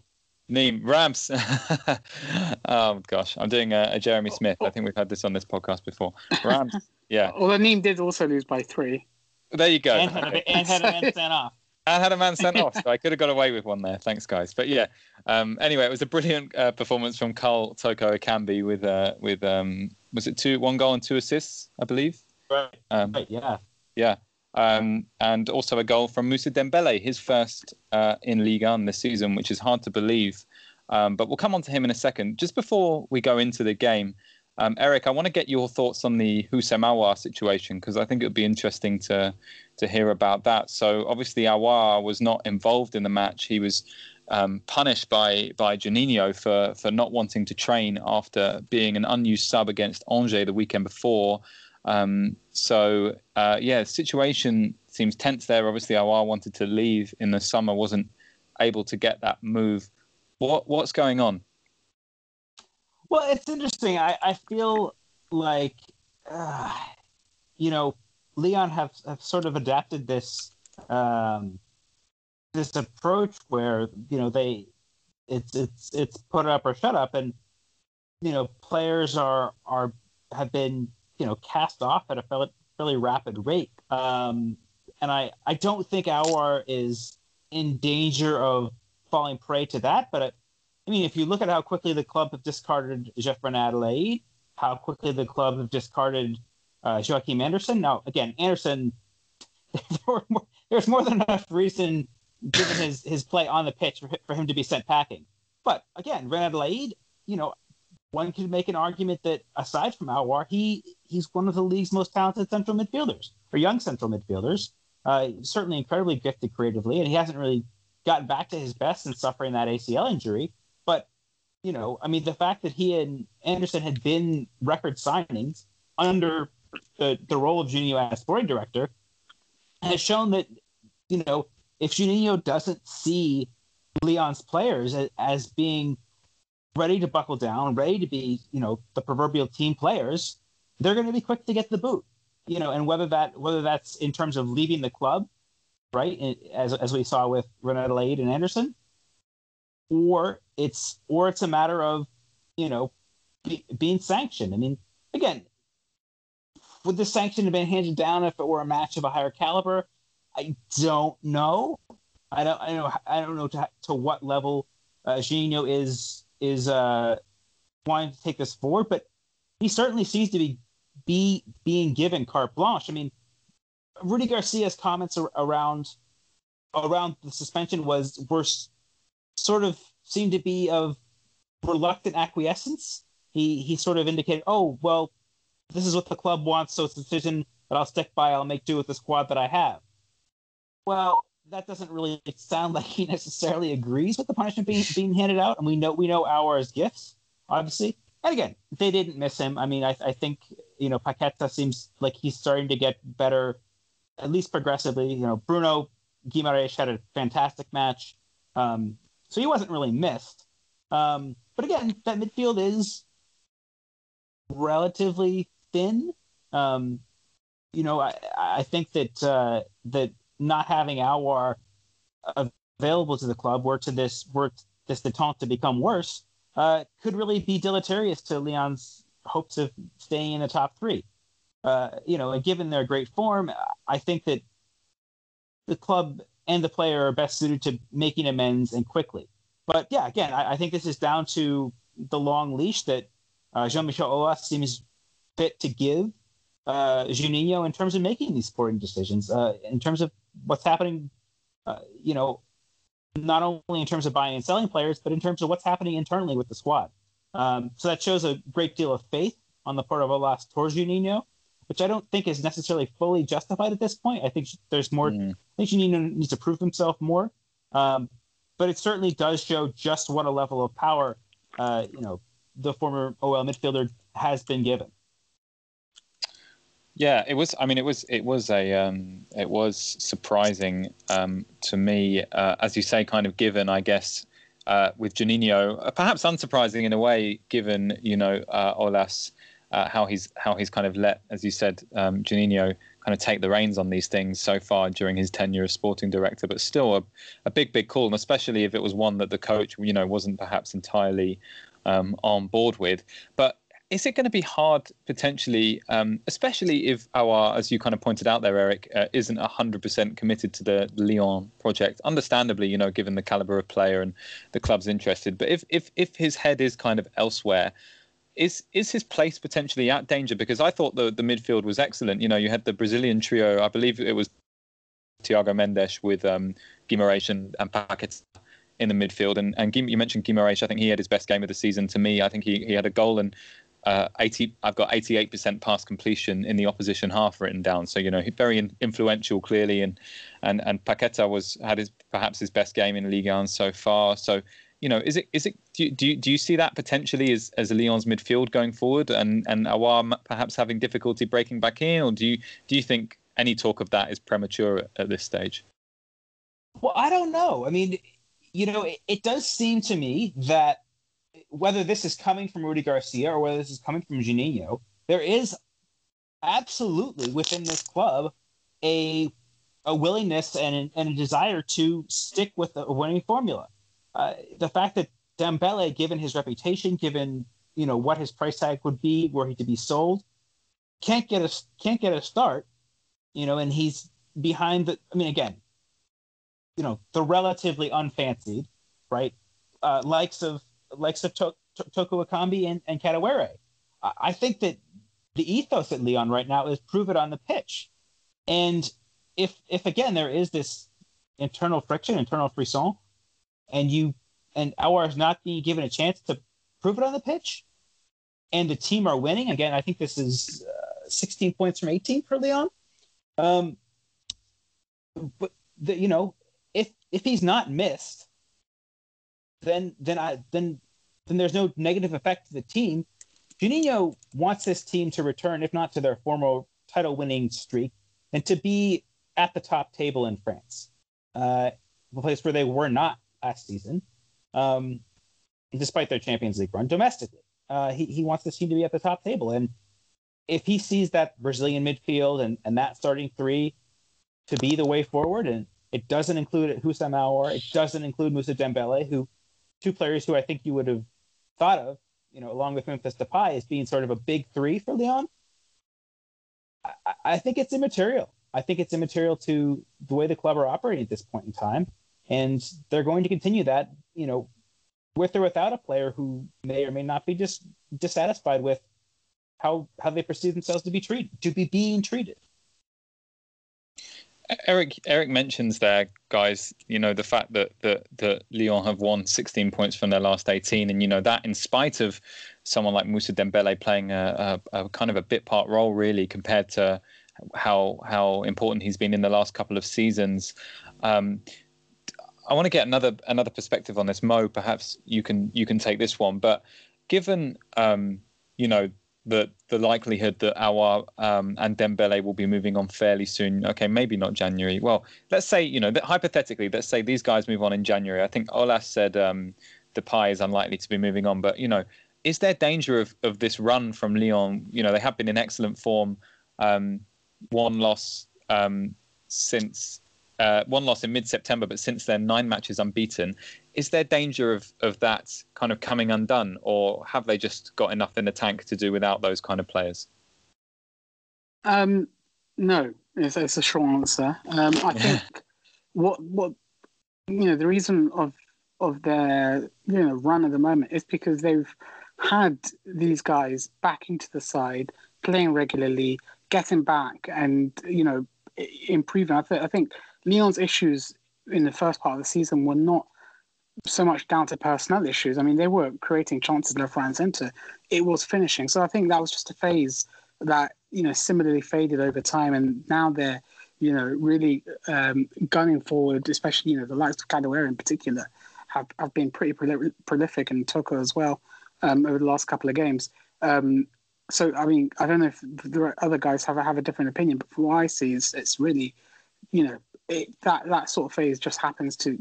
[SPEAKER 1] Neem Rams. [laughs] oh, gosh. I'm doing a, a, Jeremy Smith. I think we've had this on this podcast before. Rams. [laughs] Yeah.
[SPEAKER 2] Although Neem did also lose by three.
[SPEAKER 1] There you go.
[SPEAKER 3] And had a, and had a man sent off. [laughs]
[SPEAKER 1] I had a man sent off, so I could have got away with one there. Thanks, guys. But yeah, um, anyway, it was a brilliant uh, performance from Karl Toko Ekambi with uh, with um, was it two one goal and two assists, I believe.
[SPEAKER 3] Right. Um, right. Yeah.
[SPEAKER 1] Yeah. Um, and also a goal from Moussa Dembele, his first uh, in Ligue 1 this season, which is hard to believe. Um, but we'll come on to him in a second. Just before we go into the game, um, Eric, I want to get your thoughts on the Houssem Aouar situation because I think it would be interesting to to hear about that. So obviously Aouar was not involved in the match. He was um, punished by by Juninho for for not wanting to train after being an unused sub against Angers the weekend before. Um, so uh, yeah, situation seems tense there. Obviously, Aouar wanted to leave in the summer, wasn't able to get that move. What what's going on?
[SPEAKER 3] Well, it's interesting. I, I feel like uh, you know Leon have, have sort of adapted this um, this approach where you know they it's it's it's put up or shut up, and you know players are are have been you know cast off at a fairly, fairly rapid rate. Um, and I, I don't think Aouar is in danger of falling prey to that. But I, I mean, if you look at how quickly the club have discarded Jeff Reine-Adélaïde, how quickly the club have discarded uh, Joachim Andersen. Now, again, Andersen, [laughs] there's more than enough reason, given his, his play on the pitch, for, for him to be sent packing. But again, René Adélaïde, you know, one could make an argument that aside from Aouar, he he's one of the league's most talented central midfielders or young central midfielders. Uh, certainly incredibly gifted creatively, and he hasn't really gotten back to his best since suffering that ACL injury. But you know, I mean, the fact that he and Andersen had been record signings under the, the role of Juninho as sporting director has shown that, you know, if Juninho doesn't see Leon's players as, as being ready to buckle down, ready to be, you know, the proverbial team players, they're going to be quick to get the boot. You know, and whether that whether that's in terms of leaving the club, right, as as we saw with Reine-Adélaïde and Andersen, or it's or it's a matter of, you know, be, being sanctioned. I mean, again, would the sanction have been handed down if it were a match of a higher caliber? I don't know. I don't. I don't know. I don't know to, to what level uh, Gino is is uh, wanting to take this forward, but he certainly seems to be be being given carte blanche. I mean, Rudy Garcia's comments ar- around around the suspension was were sort of seemed to be of reluctant acquiescence. He he sort of indicated, oh well, this is what the club wants, so it's a decision that I'll stick by. I'll make do with the squad that I have. Well, that doesn't really sound like he necessarily agrees with the punishment being being handed out, and we know we know Aouar's gifts, obviously. And again, they didn't miss him. I mean, I, I think you know Paqueta seems like he's starting to get better, at least progressively. You know, Bruno Guimaraes had a fantastic match, um, so he wasn't really missed. Um, but again, that midfield is relatively thin. Um, you know, I, I think that uh, that not having Aouar available to the club, were to this were this detente to become worse, uh, could really be deleterious to Leon's hopes of staying in the top three. Uh, you know, and given their great form, I think that the club and the player are best suited to making amends and quickly. But yeah, again, I, I think this is down to the long leash that uh, Jean-Michel Aulas seems fit to give uh, Juninho in terms of making these sporting decisions, uh, in terms of what's happening, uh, you know, not only in terms of buying and selling players, but in terms of what's happening internally with the squad. Um, so that shows a great deal of faith on the part of Aulas towards Juninho, which I don't think is necessarily fully justified at this point. I think there's more. Mm. I think Juninho needs to prove himself more. Um, but it certainly does show just what a level of power, uh, you know, the former OL midfielder has been given.
[SPEAKER 1] Yeah, it was. I mean, it was. It was a. Um, it was surprising um, to me, uh, as you say, kind of given, I guess, uh, with Juninho, uh, perhaps unsurprising in a way, given you know uh, Aulas, uh, how he's how he's kind of let, as you said, um, Juninho kind of take the reins on these things so far during his tenure as sporting director. But still, a, a big, big call, and especially if it was one that the coach, you know, wasn't perhaps entirely um, on board with. But is it going to be hard potentially, um, especially if Aouar, as you kind of pointed out there, Eric, uh, isn't 100% committed to the Lyon project? Understandably, you know, given the caliber of player and the club's interested. But if if if his head is kind of elsewhere, is is his place potentially at danger? Because I thought the the midfield was excellent. You know, you had the Brazilian trio. I believe it was Thiago Mendes with um, Guimaraes and, and Paqueta in the midfield. And and you mentioned Guimaraes. I think he had his best game of the season. To me, I think he, he had a goal and uh, 80. I've got 88% pass completion in the opposition half written down. So you know, very in, influential clearly. And and and Paqueta was had his perhaps his best game in Ligue 1 so far. So you know, is it is it do you, do you, see that potentially as as Lyon's midfield going forward, and and Aouar perhaps having difficulty breaking back in, or do you do you think any talk of that is premature at, at this stage?
[SPEAKER 3] Well, I don't know. I mean, you know, it, it does seem to me that whether this is coming from Rudy Garcia or whether this is coming from Juninho, there is absolutely within this club a a willingness and, and a desire to stick with a winning formula. Uh, the fact that Dembele, given his reputation, given you know what his price tag would be, were he to be sold, can't get a can't get a start, you know, and he's behind the. I mean, again, you know, the relatively unfancied, right, uh, likes of likes of to- to- Toko Ekambi and, and Kadewere. I-, I think that the ethos at Leon right now is prove it on the pitch. And if if again there is this internal friction, internal frisson, and you and Aouar is not being given a chance to prove it on the pitch, and the team are winning. Again, I think this is uh, 16 points from 18 for Leon. Um, but the, you know, if if he's not missed, then then I then then there's no negative effect to the team. Juninho wants this team to return, if not to their former title-winning streak, and to be at the top table in France, uh, a place where they were not last season, um, despite their Champions League run domestically. Uh, he, he wants this team to be at the top table. And if he sees that Brazilian midfield and, and that starting three to be the way forward, and it doesn't include Houssem Aouar, it doesn't include Moussa Dembele, who two players who I think you would have thought of, you know, along with Memphis Depay as being sort of a big three for Lyon. I, I think it's immaterial. I think it's immaterial to the way the club are operating at this point in time, and they're going to continue that, you know, with or without a player who may or may not be just dissatisfied with how how they perceive themselves to be treated, to be being treated.
[SPEAKER 1] Eric Eric mentions there, guys. You know the fact that that that Lyon have won 16 points from their last 18, and you know that in spite of someone like Moussa Dembele playing a, a, a kind of a bit part role, really, compared to how how important he's been in the last couple of seasons. Um, I want to get another another perspective on this. Mo, perhaps you can you can take this one. But given um, you know the the likelihood that Aouar um, and Dembele will be moving on fairly soon. Okay, maybe not January. Well, let's say you know that hypothetically, let's say these guys move on in January. I think Aulas said um, Depay is unlikely to be moving on, but you know, is there danger of of this run from Lyon? You know, they have been in excellent form. Um, one loss um, since uh, one loss in mid-September, but since then nine matches unbeaten. Is there danger of of that kind of coming undone, or have they just got enough in the tank to do without those kind of players?
[SPEAKER 2] Um, no, it's, it's a short answer. Um, I think [laughs] what what you know the reason of of their you know run at the moment is because they've had these guys back into the side, playing regularly, getting back, and you know improving. I, th- I think Lyon's issues in the first part of the season were not so much down to personnel issues. I mean, they were creating chances left, right, and centre. It was finishing. So I think that was just a phase that you know similarly faded over time, and now they're you know really um, gunning forward. Especially you know the likes of Kadewere in particular have, have been pretty prolific, and Toko as well um, over the last couple of games. Um, so I mean, I don't know if the other guys have have a different opinion, but from what I see, it's, it's really you know it, that that sort of phase just happens to,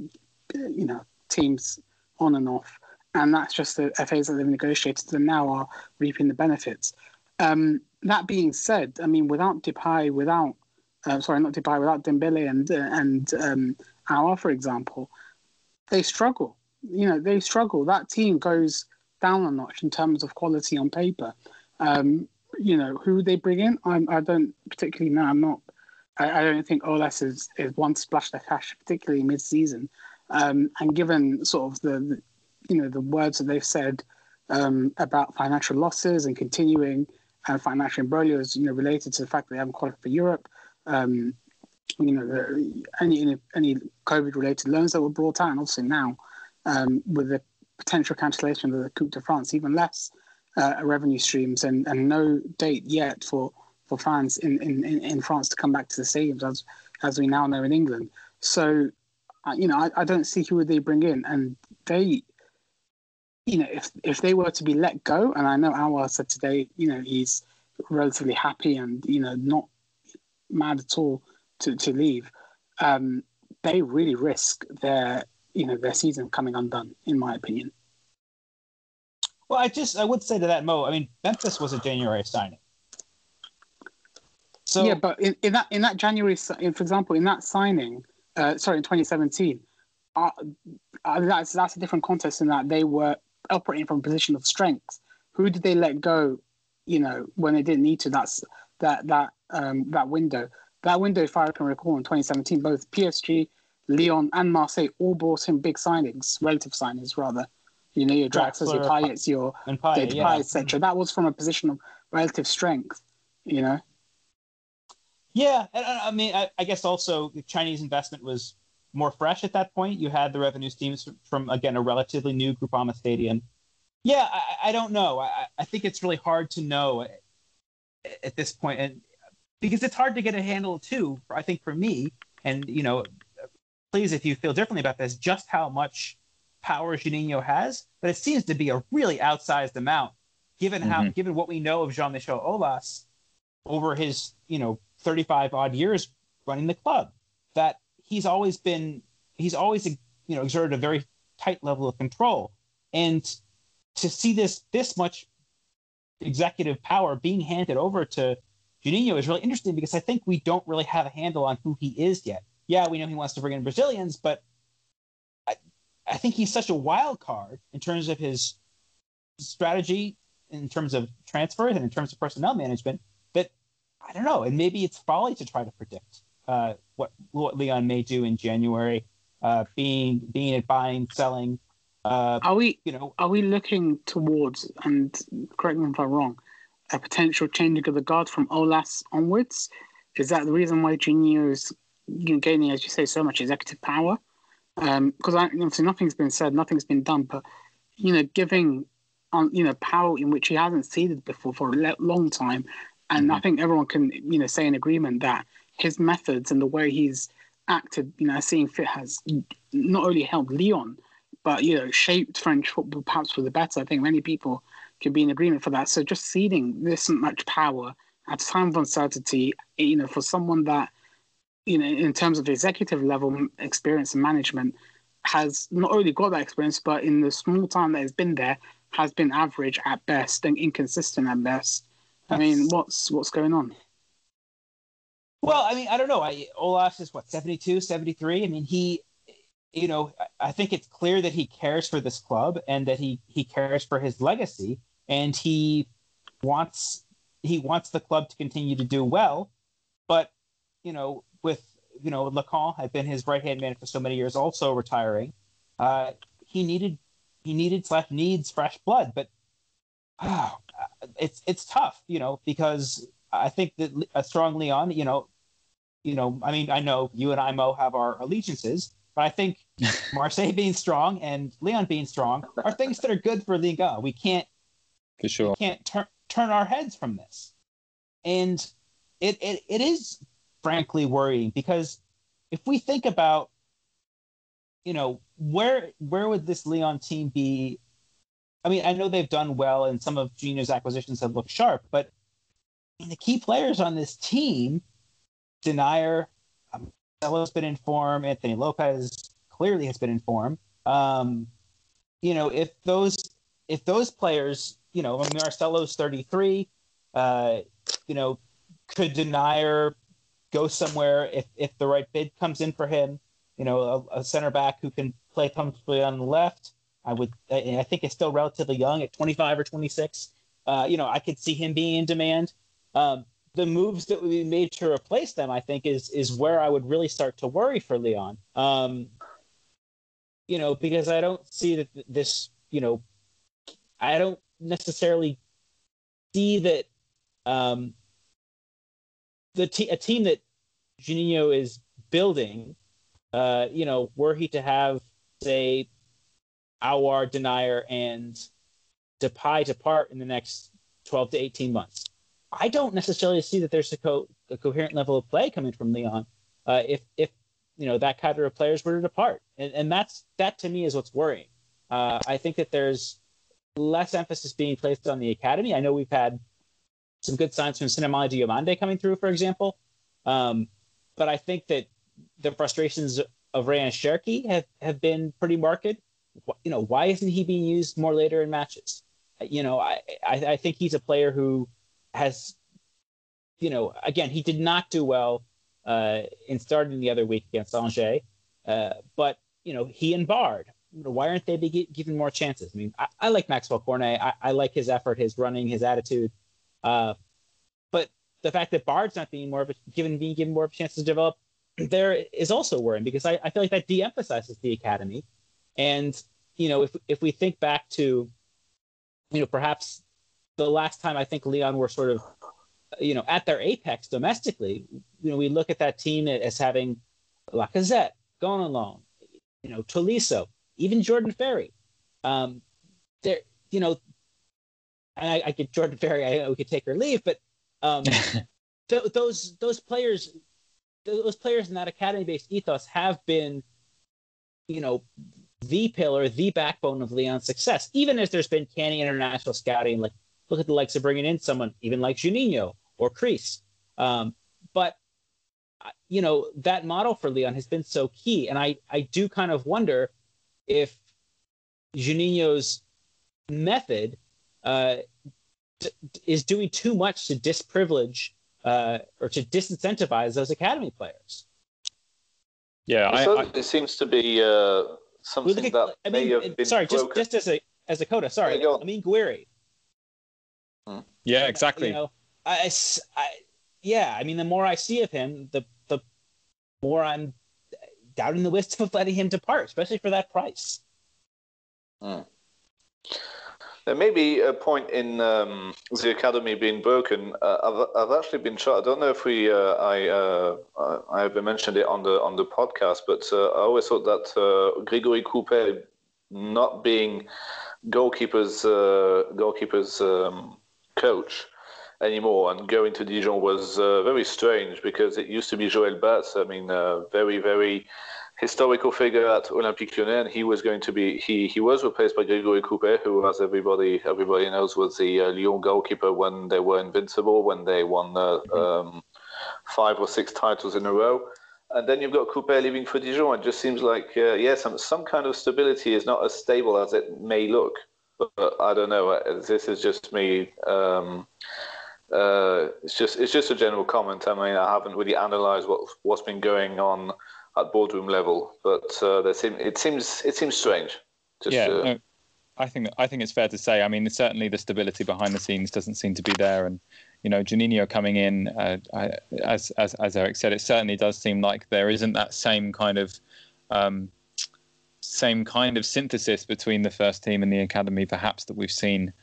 [SPEAKER 2] you know, teams on and off, and that's just a, a phase that they've negotiated and now are reaping the benefits. Um, that being said, I mean, without Depay, without uh, sorry, not Depay, without Dembele and uh, and um, Aouar, for example, they struggle. You know, they struggle. That team goes down a notch in terms of quality on paper. Um, you know, who they bring in, I'm, I do not particularly know. I'm not I, I don't think Aulas is, is one to splash the cash, particularly mid-season. Um, and given sort of the, the, you know, the words that they've said um, about financial losses and continuing uh, financial imbroglios, you know, related to the fact that they haven't qualified for Europe, um, you know, the, any any COVID-related loans that were brought out, and also now um, with the potential cancellation of the Coupe de France, even less uh, revenue streams, and, and no date yet for for fans in, in, in France to come back to the stadiums as as we now know in England. So, you know, I, I don't see who would they bring in, and they, you know, if if they were to be let go, and I know Aouar said today, you know, he's relatively happy and you know not mad at all to to leave. Um, they really risk their you know their season coming undone, in my opinion.
[SPEAKER 3] Well, I just I would say to that Mo. I mean, Memphis was a January signing.
[SPEAKER 2] So yeah, but in, in that in that January, in, for example, in that signing, uh, sorry, in 2017, uh, uh, that's that's a different context in that they were operating from a position of strength. Who did they let go? You know, when they didn't need to. That's that that um, that window. That window, if I can recall, in 2017, both PSG, Lyon, and Marseille all brought in big signings, relative signings rather. You know, your Draxlers, your Payets, your Payet, yeah. etc. That was from a position of relative strength. You know.
[SPEAKER 3] Yeah, and I mean, I, I, guess also the Chinese investment was more fresh at that point. You had the revenue streams from again a relatively new Groupama Stadium. Yeah, I, I don't know. I, I think it's really hard to know at, at this point, and because it's hard to get a handle too. I think for me, and you know, please, if you feel differently about this, just how much power Juninho has, but it seems to be a really outsized amount, given how mm-hmm. given what we know of Jean-Michel Aulas over his you know 35 odd years running the club. That he's always been he's always you know exerted a very tight level of control, and to see this this much executive power being handed over to Juninho is really interesting because I think we don't really have a handle on who he is yet. Yeah, we know he wants to bring in Brazilians, but I, I think he's such a wild card in terms of his strategy, in terms of transfers, and in terms of personnel management I don't know. And maybe it's folly to try to predict uh, what what Lyon may do in January, uh, being being at buying, selling, uh,
[SPEAKER 2] are we, you know, are we looking towards? And correct me if I'm wrong. A potential changing of the guard from Aulas onwards. Is that the reason why Juninho is gaining, as you say, so much executive power? Because um, obviously nothing's been said, nothing's been done, but you know, giving on you know power in which he hasn't ceded before for a long time, and mm-hmm. I think everyone can you know say in agreement that his methods and the way he's acted, you know, seeing fit has not only helped Leon, but you know, shaped French football perhaps for the better. I think many people can be in agreement for that. So just ceding this much power at a time of uncertainty, you know, for someone that, you know, in terms of executive level experience and management, has not only got that experience, but in the small time that has been there, has been average at best and inconsistent at best. I mean, what's what's going on?
[SPEAKER 3] Well, I mean, I don't know. I, Aulas is what 72, 73. I mean, he you know, I think it's clear that he cares for this club and that he he cares for his legacy, and he wants he wants the club to continue to do well. But you know, with you know, Lacombe had been his right hand man for so many years, also retiring. Uh, he needed he needed slash needs fresh blood, but oh, [sighs] it's it's tough, you know, because I think that a uh, strong Lyon, you know, you know, I mean, I know you and I Mo have our allegiances, but I think [laughs] Marseille being strong and Lyon being strong are things that are good for Liga. We can't
[SPEAKER 1] for sure
[SPEAKER 3] we can't turn turn our heads from this. And it, it it is frankly worrying because if we think about you know where where would this Lyon team be I mean, I know they've done well and some of Juninho's acquisitions have looked sharp, but the key players on this team, Denayer, Marcelo's been in form. Anthony Lopes clearly has been in form. Um, you know, if those if those players, you know, Marcelo's 33, uh, you know, could Denayer go somewhere if if the right bid comes in for him? You know, a, a center back who can play comfortably on the left. I would. I think is still relatively young at 25 or 26. Uh, you know, I could see him being in demand. Um, the moves that we made to replace them, I think, is is where I would really start to worry for Leon. Um, you know, because I don't see that this, you know, I don't necessarily see that um, the te- a team that Juninho is building, uh, you know, were he to have say Aouar, Denayer, and Depay depart in the next 12 to 18 months. I don't necessarily see that there's a, co- a coherent level of play coming from Lyon. Uh, if if you know that cadre of players were to depart, and, and that's that to me is what's worrying. Uh, I think that there's less emphasis being placed on the academy. I know we've had some good signs from Souleymane Diomande coming through, for example, um, but I think that the frustrations of Rayan Cherki have, have been pretty marked. You know, why isn't he being used more later in matches? You know, I, I, I think he's a player who has, you know, again, he did not do well uh, in starting the other week against Angers, uh, but you know, he and Bard. Why aren't they be given more chances? I mean, I, I like Maxwell Cornet. I, I, like his effort, his running, his attitude. Uh, but the fact that Bard's not being more of a, given being given more of a chance to develop there is also worrying because I, I feel like that de-emphasizes the academy. And you know, if if we think back to, you know, perhaps the last time I think Leon were sort of, you know, at their apex domestically, you know, we look at that team as having Lacazette, alone, you know, Tolisso, even Jordan Ferri. Um, there, you know, I, I get Jordan Ferri. I we could take or leave, but um, [laughs] th- those those players, those players in that academy-based ethos have been, you know, the pillar, the backbone of Leon's success. Even as there's been canny international scouting, like look at the likes of bringing in someone even like Juninho or Cris. Um, but you know that model for Leon has been so key, and I I do kind of wonder if Juninho's method uh, d- is doing too much to disprivilege uh, or to disincentivize those academy players.
[SPEAKER 1] Yeah, I, I,
[SPEAKER 4] it seems to be uh,
[SPEAKER 3] We
[SPEAKER 4] something
[SPEAKER 3] look at-
[SPEAKER 4] that
[SPEAKER 3] I
[SPEAKER 4] may
[SPEAKER 3] mean,
[SPEAKER 4] have been
[SPEAKER 3] sorry, just
[SPEAKER 4] broken.
[SPEAKER 3] just as a as a coda, sorry,
[SPEAKER 4] Yeah.
[SPEAKER 3] I mean Gouiri. Hmm.
[SPEAKER 1] yeah, exactly.
[SPEAKER 3] You know, I, I s- I- yeah, I mean, the more I see of him, the the more I'm doubting the wisdom of letting him depart, especially for that price. Hmm.
[SPEAKER 4] There may be a point in um, the academy being broken. Uh, I've, I've actually been trying. I don't know if we uh, I uh, I mentioned it on the on the podcast, but uh, I always thought that uh, Grégory Coupé not being goalkeepers uh, goalkeepers um, coach anymore and going to Dijon was very strange because it used to be Joël Bats. I mean, very very historical figure at Olympique Lyonnais, and he was going to be he he was replaced by Grégory Coupé, who, as everybody everybody knows, was the uh, Lyon goalkeeper when they were invincible, when they won uh, um, five or six titles in a row. And then you've got Coupé leaving for Dijon. It just seems like uh, yeah, some some kind of stability is not as stable as it may look. But, but I don't know. Uh, This is just me. Um, uh, it's just it's just a general comment. I mean, I haven't really analysed what what's been going on at boardroom level, but uh, there seem, it seems it seems strange. Just,
[SPEAKER 1] yeah,
[SPEAKER 4] uh,
[SPEAKER 1] no, I think I think it's fair to say. I mean, certainly the stability behind the scenes doesn't seem to be there, and you know, Juninho coming in, uh, I, as as as Eric said, it certainly does seem like there isn't that same kind of um, same kind of synthesis between the first team and the academy, perhaps that we've seen.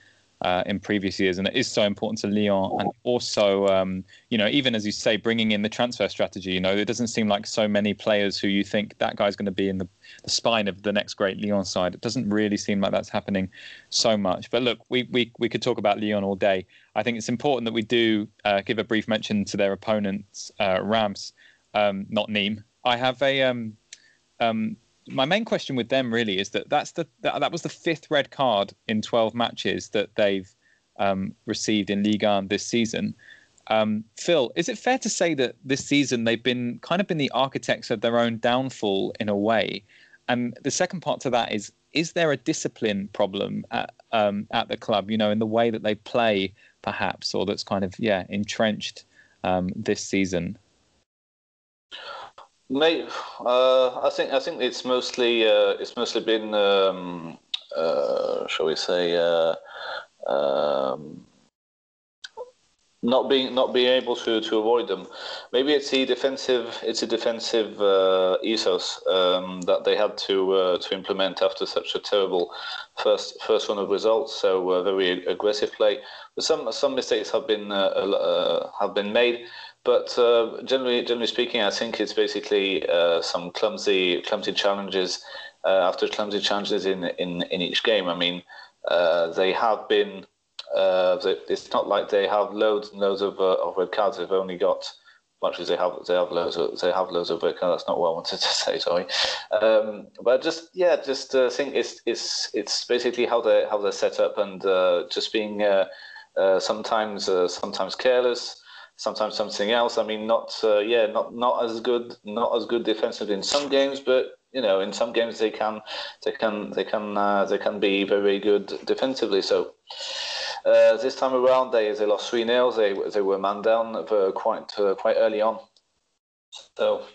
[SPEAKER 1] Uh, in previous years, and it is so important to Lyon, and also, um, you know, even as you say, bringing in the transfer strategy. You know, it doesn't seem like so many players who you think that guy's going to be in the the spine of the next great Lyon side. It doesn't really seem like that's happening so much. But look, we we, we could talk about Lyon all day. I think it's important that we do uh, give a brief mention to their opponents, uh, Rams, um, not Nîmes. I have a um, um, my main question with them really is that that's the that, that was the fifth red card in 12 matches that they've um, received in Ligue 1 this season. Um, Phil, is it fair to say that this season they've been kind of been the architects of their own downfall in a way? And the second part to that is: is there a discipline problem at um, at the club? You know, in the way that they play, perhaps, or that's kind of yeah entrenched um, this season.
[SPEAKER 4] May, uh, I think I think it's mostly uh, it's mostly been um, uh, shall we say uh, um, not being not being able to, to avoid them. Maybe it's a defensive it's a defensive uh, ethos um, that they had to uh, to implement after such a terrible first first run of results. So very aggressive play. But some some mistakes have been have been made. But uh, generally, generally speaking, I think it's basically uh, some clumsy, clumsy challenges uh, after clumsy challenges in, in, in each game. I mean, uh, they have been. Uh, they, it's not like they have loads and loads of, of red cards. They've only got much as they have they have loads of they have loads of red cards. That's not what I wanted [laughs] to say. Sorry, um, but just yeah, just uh, think it's it's it's basically how they how they're set up and uh, just being uh, sometimes sometimes careless sometimes something else. I mean, not uh, yeah, not not as good, not as good defensively in some games, but you know, in some games they can they can they can uh, they can be very good defensively. So. Uh, this time around, they, they lost three 0 They they were man down quite uh, quite early on. So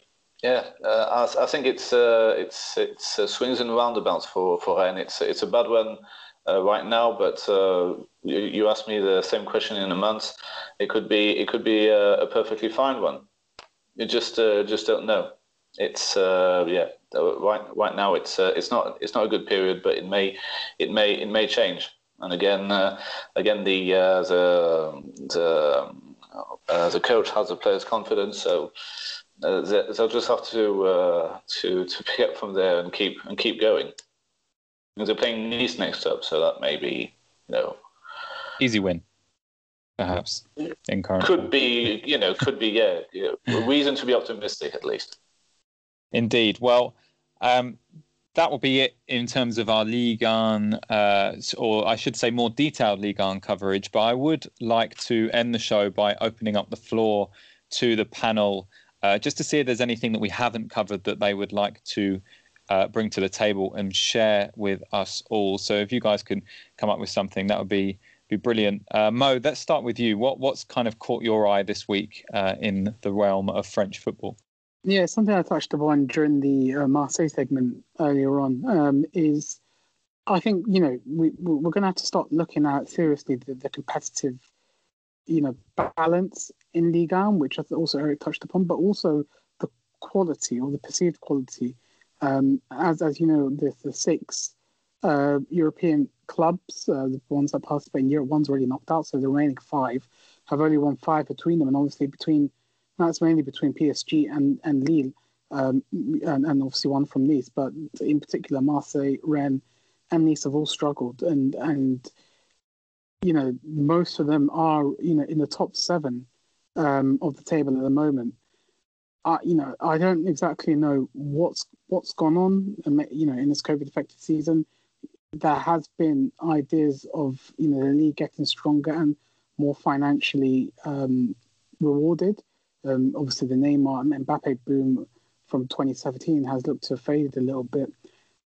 [SPEAKER 4] yeah, uh, I, I think it's uh, it's it's uh, swings and roundabouts for for Rennes. It's it's a bad one uh, right now, but uh, you, you asked me the same question in a month. It could be it could be a, a perfectly fine one. You just uh, just don't know. It's uh, yeah right right now it's uh, it's not it's not a good period, but it may it may it may change. And again uh, again the uh, the the uh, the coach has the players' confidence, so uh, they- they'll just have to uh, to to pick up from there and keep and keep going. Because they're playing Nice next up, so that may be you know,
[SPEAKER 1] easy win, perhaps in current.
[SPEAKER 4] Could be, you know, could be, yeah, yeah, reason to be optimistic at least.
[SPEAKER 1] Indeed. Well, um, that will be it in terms of our Ligue 1, uh, or I should say more detailed Ligue 1 coverage. But I would like to end the show by opening up the floor to the panel uh, just to see if there's anything that we haven't covered that they would like to uh, bring to the table and share with us all. So if you guys can come up with something, that would be be brilliant. Uh, Mo, let's start with you. What what's kind of caught your eye this week uh, in the realm of French football?
[SPEAKER 2] Yeah, something I touched upon during the uh, Marseille segment earlier on um, is I think you know we we're going to have to start looking at seriously the, the competitive, you know, balance in Ligue 1, which also Eric touched upon, but also the quality or the perceived quality. Um, as as you know, the the six uh, European clubs, uh, the ones that participate in Europe, one's already knocked out, so the remaining five have only won five between them, and obviously between that's mainly between PSG and and Lille, um, and, and obviously one from Nice. But in particular, Marseille, Rennes, and Nice have all struggled, and and you know most of them are you know in the top seven um, of the table at the moment. I, you know, I don't exactly know what's what's gone on. You know, in this COVID-affected season, there has been ideas of you know the league getting stronger and more financially um, rewarded. Um, obviously, the Neymar and Mbappe boom from 2017 has looked to have faded a little bit.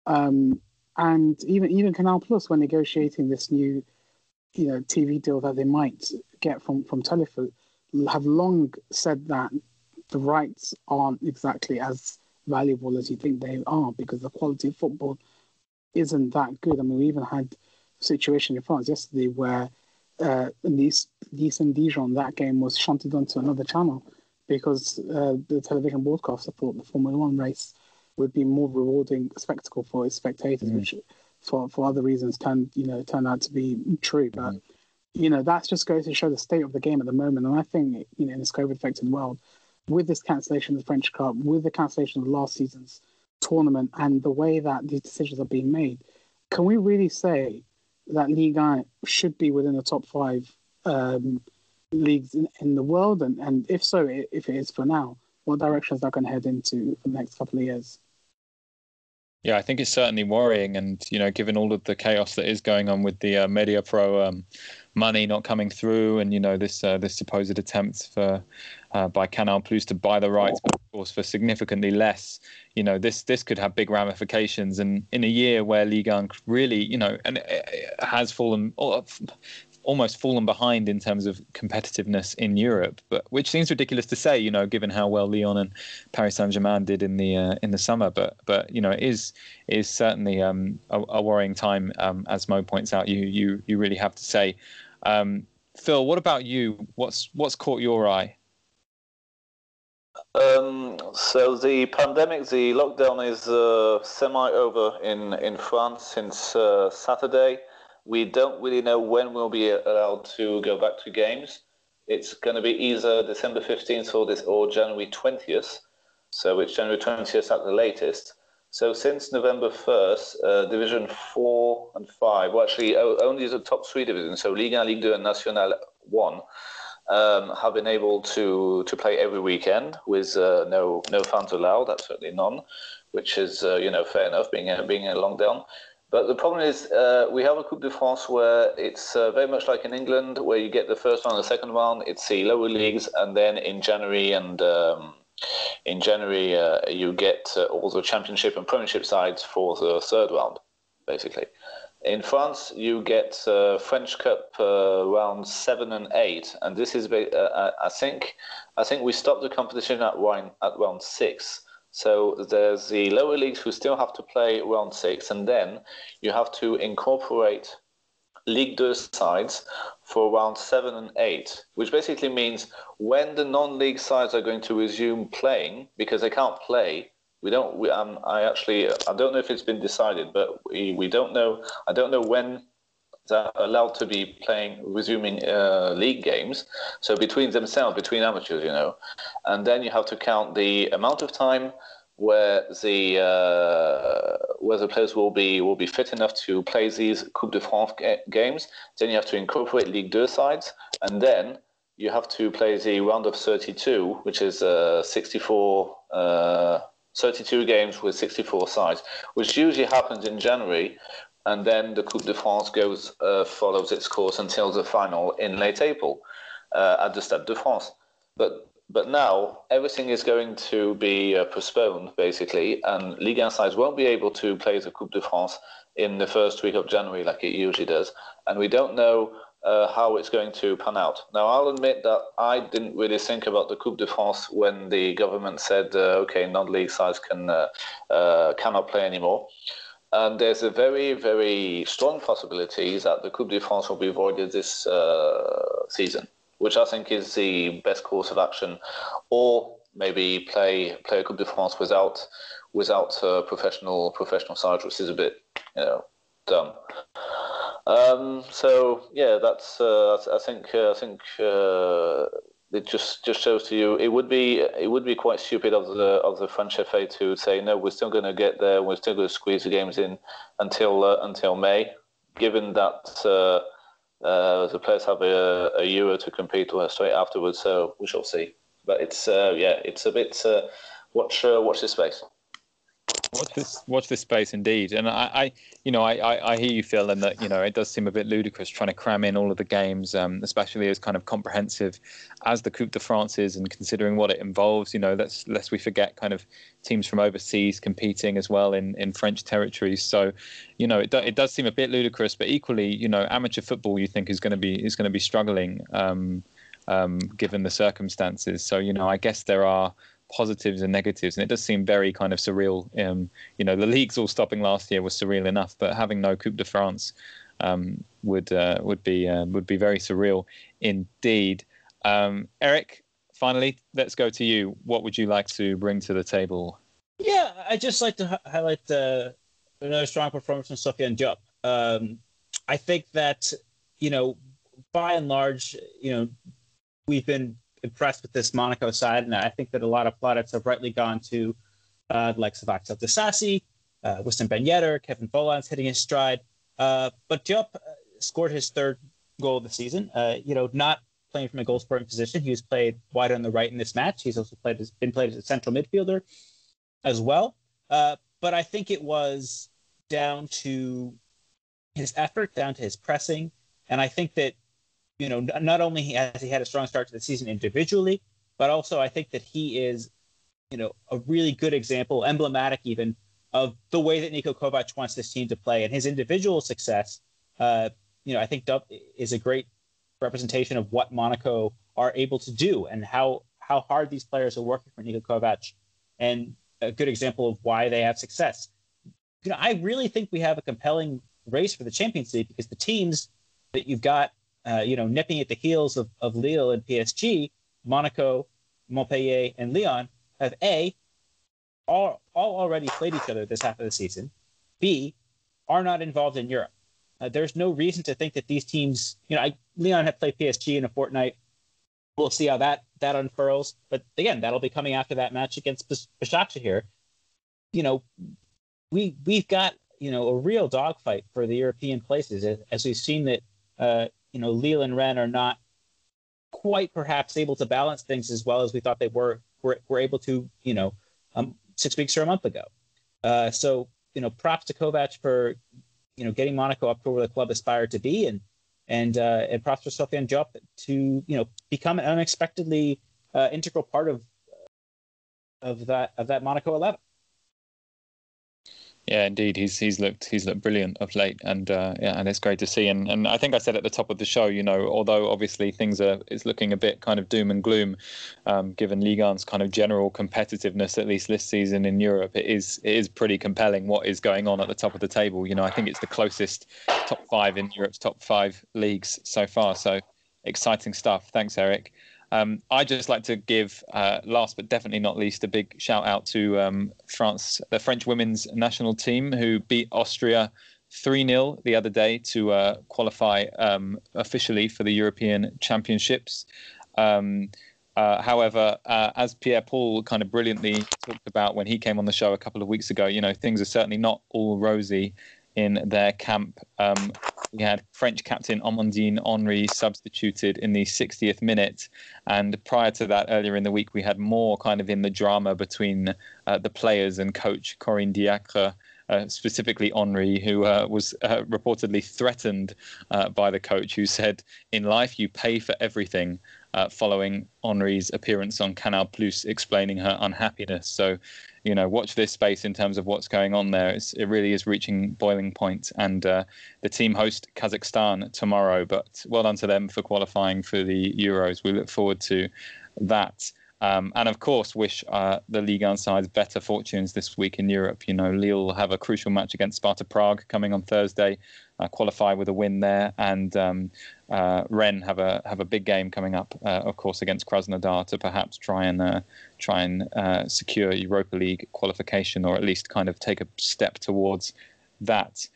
[SPEAKER 2] Um, and even even Canal Plus, when negotiating this new, you know, TV deal that they might get from from Telefoot, have long said that the rights aren't exactly as valuable as you think they are because the quality of football isn't that good. I mean, we even had a situation in France yesterday where uh, Nice, Nice and Dijon, that game was shunted onto another channel because uh, the television broadcaster thought the Formula One race would be more rewarding spectacle for its spectators, mm. which for for other reasons turned you know turned out to be true. But mm. you know that's just goes to show the state of the game at the moment. And I think you know in this COVID affected world, with this cancellation of the French Cup, with the cancellation of last season's tournament, and the way that these decisions are being made, can we really say that Ligue 1 should be within the top five? Um, leagues in, in the world? And, and if so, if it is for now, what direction is that going to head into for the next couple of years?
[SPEAKER 1] Yeah, I think it's certainly worrying, and you know, given all of the chaos that is going on with the uh, Mediapro um, money not coming through, and you know this uh, this supposed attempt for uh, by Canal Plus to buy the rights, but of course for significantly less, you know, this this could have big ramifications. And in a year where Ligue 1 really, you know, and it has fallen almost fallen behind in terms of competitiveness in Europe, but which seems ridiculous to say, you know, given how well Lyon and Paris Saint Germain did in the uh, in the summer. But but you know, it is is certainly um, a, a, worrying time, um, as Mo points out. You you you really have to say. Um, Phil, what about you? What's what's caught your eye?
[SPEAKER 4] Um, so the pandemic, the lockdown is uh, semi over in in France since uh, Saturday. We don't really know when we'll be allowed to go back to games. It's going to be either December 15th or, this, or January 20th. So it's January 20th at the latest. So since November 1st, uh, Division 4 and 5, well, actually only the top three divisions, so Ligue, 1, Ligue 2, and National 1, um, have been able to, to play every weekend with uh, no no fans allowed, absolutely none, which is uh, you know fair enough, being being a lockdown. But the problem is, uh, we have a Coupe de France where it's uh, very much like in England, where you get the first and the second one. It's the lower leagues, and then in January and um, in January uh, you get uh, all the Championship and Premiership sides for the third round, basically. In France, you get uh, French Cup uh, round seven and eight, and this is, I think, I think we stopped the competition at round at round six. So there's the lower leagues who still have to play round six, and then you have to incorporate League Two sides for round seven and eight, which basically means when the non-league sides are going to resume playing, because they can't play. We don't. We, um, I actually. I don't know if it's been decided, but we, we don't know. I don't know when they're allowed to be playing, resuming uh, league games. So between themselves, between amateurs, you know, and then you have to count the amount of time where the uh, where the players will be will be fit enough to play these Coupe de France ga- games. Then you have to incorporate League 2 sides, and then you have to play the round of 32, which is uh, 64, uh, 32 games with 64 sides, which usually happens in January, and then the Coupe de France goes uh, follows its course until the final in late April uh, at the Stade de France. But but now everything is going to be uh, postponed basically, and Ligue 1 sides won't be able to play the Coupe de France in the first week of January like it usually does, and we don't know uh, how it's going to pan out. Now, I'll admit that I didn't really think about the Coupe de France when the government said, uh, okay, non-league sides can uh, cannot play anymore. And there's a very, very strong possibility that the Coupe de France will be voided this uh, season which I think is the best course of action, or maybe play play a Coupe de France without without uh, professional professional sides, which is a bit you know dumb. Um, so yeah, that's uh, I think uh, I think uh, it just just shows to you it would be it would be quite stupid of the of the French FA to say no, we're still going to get there, we're still going to squeeze the games in until uh, until May, given that uh, uh, the players have a, a Euro to compete with straight afterwards, so we shall see. But it's uh, yeah, it's a bit uh, watch uh, watch this space.
[SPEAKER 1] Watch this, watch this space indeed. And I, I you know, I, I, I, hear you, Phil, and that you know it does seem a bit ludicrous trying to cram in all of the games, um, especially as kind of comprehensive as the Coupe de France is, and considering what it involves. You know, let's lest we forget kind of teams from overseas competing as well in, in French territories. So, you know, it do, it does seem a bit ludicrous, but equally, you know, amateur football you think is going to be is going to be struggling. Um, um, given the circumstances. So, you know, I guess there are positives and negatives, and it does seem very kind of surreal. Um, you know, the leagues all stopping last year was surreal enough, but having no Coupe de France um, would uh, would be uh, would be very surreal indeed. Um, Eric, finally, let's go to you. What would you like to bring to the table?
[SPEAKER 3] Yeah, I just like to highlight another strong performance from Sofiane Diop. Um, I think that you know, by and large, you know, we've been impressed with this Monaco side, and I think that a lot of plaudits have rightly gone to uh, the likes of Axel Disasi, uh, Wissam Ben Yedder, Kevin Volland's hitting his stride. Uh, but Diop uh, scored his third goal of the season. Uh, you know, not playing from a goal scoring position. He was played wide on the right in this match. He's also played as, been played as a central midfielder as well. Uh, but I think it was down to his effort, down to his pressing, and I think that you know, not only has he had a strong start to the season individually, but also I think that he is, you know, a really good example, emblematic even of the way that Niko Kovac wants this team to play and his individual success. Uh, you know, I think is a great representation of what Monaco are able to do and how how hard these players are working for Niko Kovac, and a good example of why they have success. You know, I really think we have a compelling race for the Champions League because the teams that you've got uh, you know, nipping at the heels of, of Lille and PSG, Monaco, Montpellier, and Lyon have A, all, all already played each other this half of the season, B, are not involved in Europe. Uh, there's no reason to think that these teams, you know, I, Lyon have played PSG in a fortnight. We'll see how that that unfurls. But again, that'll be coming after that match against Besiktas here. You know, we we've got you know a real dogfight for the European places as we've seen that uh, you know, Lille and Rennes are not quite perhaps able to balance things as well as we thought they were were, were able to, you know, um, six weeks or a month ago. Uh, so, you know, props to Kovac for, you know, getting Monaco up to where the club aspired to be, and and uh, and props for Sofiane Diop to, you know, become an unexpectedly uh, integral part of of that of that Monaco eleven.
[SPEAKER 1] Yeah, indeed, he's he's looked he's looked brilliant of late, and uh, yeah, and it's great to see. And and I think I said at the top of the show, you know, although obviously things are it's looking a bit kind of doom and gloom, um, given Ligue 1's kind of general competitiveness, at least this season in Europe, it is it is pretty compelling what is going on at the top of the table. You know, I think it's the closest top five in Europe's top five leagues so far. So exciting stuff. Thanks, Eric. Um, I'd just like to give, uh, last but definitely not least, a big shout out to um, France, the French women's national team, who beat Austria 3 0 the other day to uh, qualify um, officially for the European Championships. Um, Uh, however, uh, as Pierre Paul kind of brilliantly talked about when he came on the show a couple of weeks ago, you know, things are certainly not all rosy in their camp. Um, we had French captain Amandine Henry substituted in the 60th minute. And prior to that, earlier in the week, we had more kind of in the drama between uh, the players and coach Corinne Diacre. Uh, specifically Henry, who uh, was uh, reportedly threatened uh, by the coach, who said, "In life, you pay for everything." Uh, following Henry's appearance on Canal Plus, explaining her unhappiness. So, you know, watch this space in terms of what's going on there. It's, it really is reaching boiling point, and uh, the team host Kazakhstan tomorrow. But well done to them for qualifying for the Euros. We look forward to that. Um, and of course, wish uh, the Ligue 1 sides better fortunes this week in Europe. You know, Lille will have a crucial match against Sparta Prague coming on Thursday, uh, qualify with a win there, and um, uh, Rennes have a have a big game coming up, uh, of course, against Krasnodar to perhaps try and uh, try and uh, secure Europa League qualification, or at least kind of take a step towards that.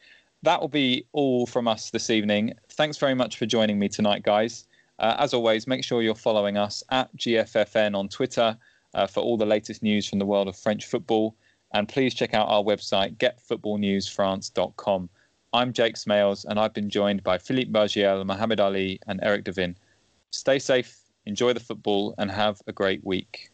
[SPEAKER 1] That will be all from us this evening. Thanks very much for joining me tonight, guys. Uh, as always, make sure you're following us at GFFN on Twitter uh, for all the latest news from the world of French football. And please check out our website, getfootballnewsfrance.com. I'm Jake Smales, and I've been joined by Philippe Bargiel, Mohamed Ali, and Eric Devin. Stay safe, enjoy the football, and have a great week.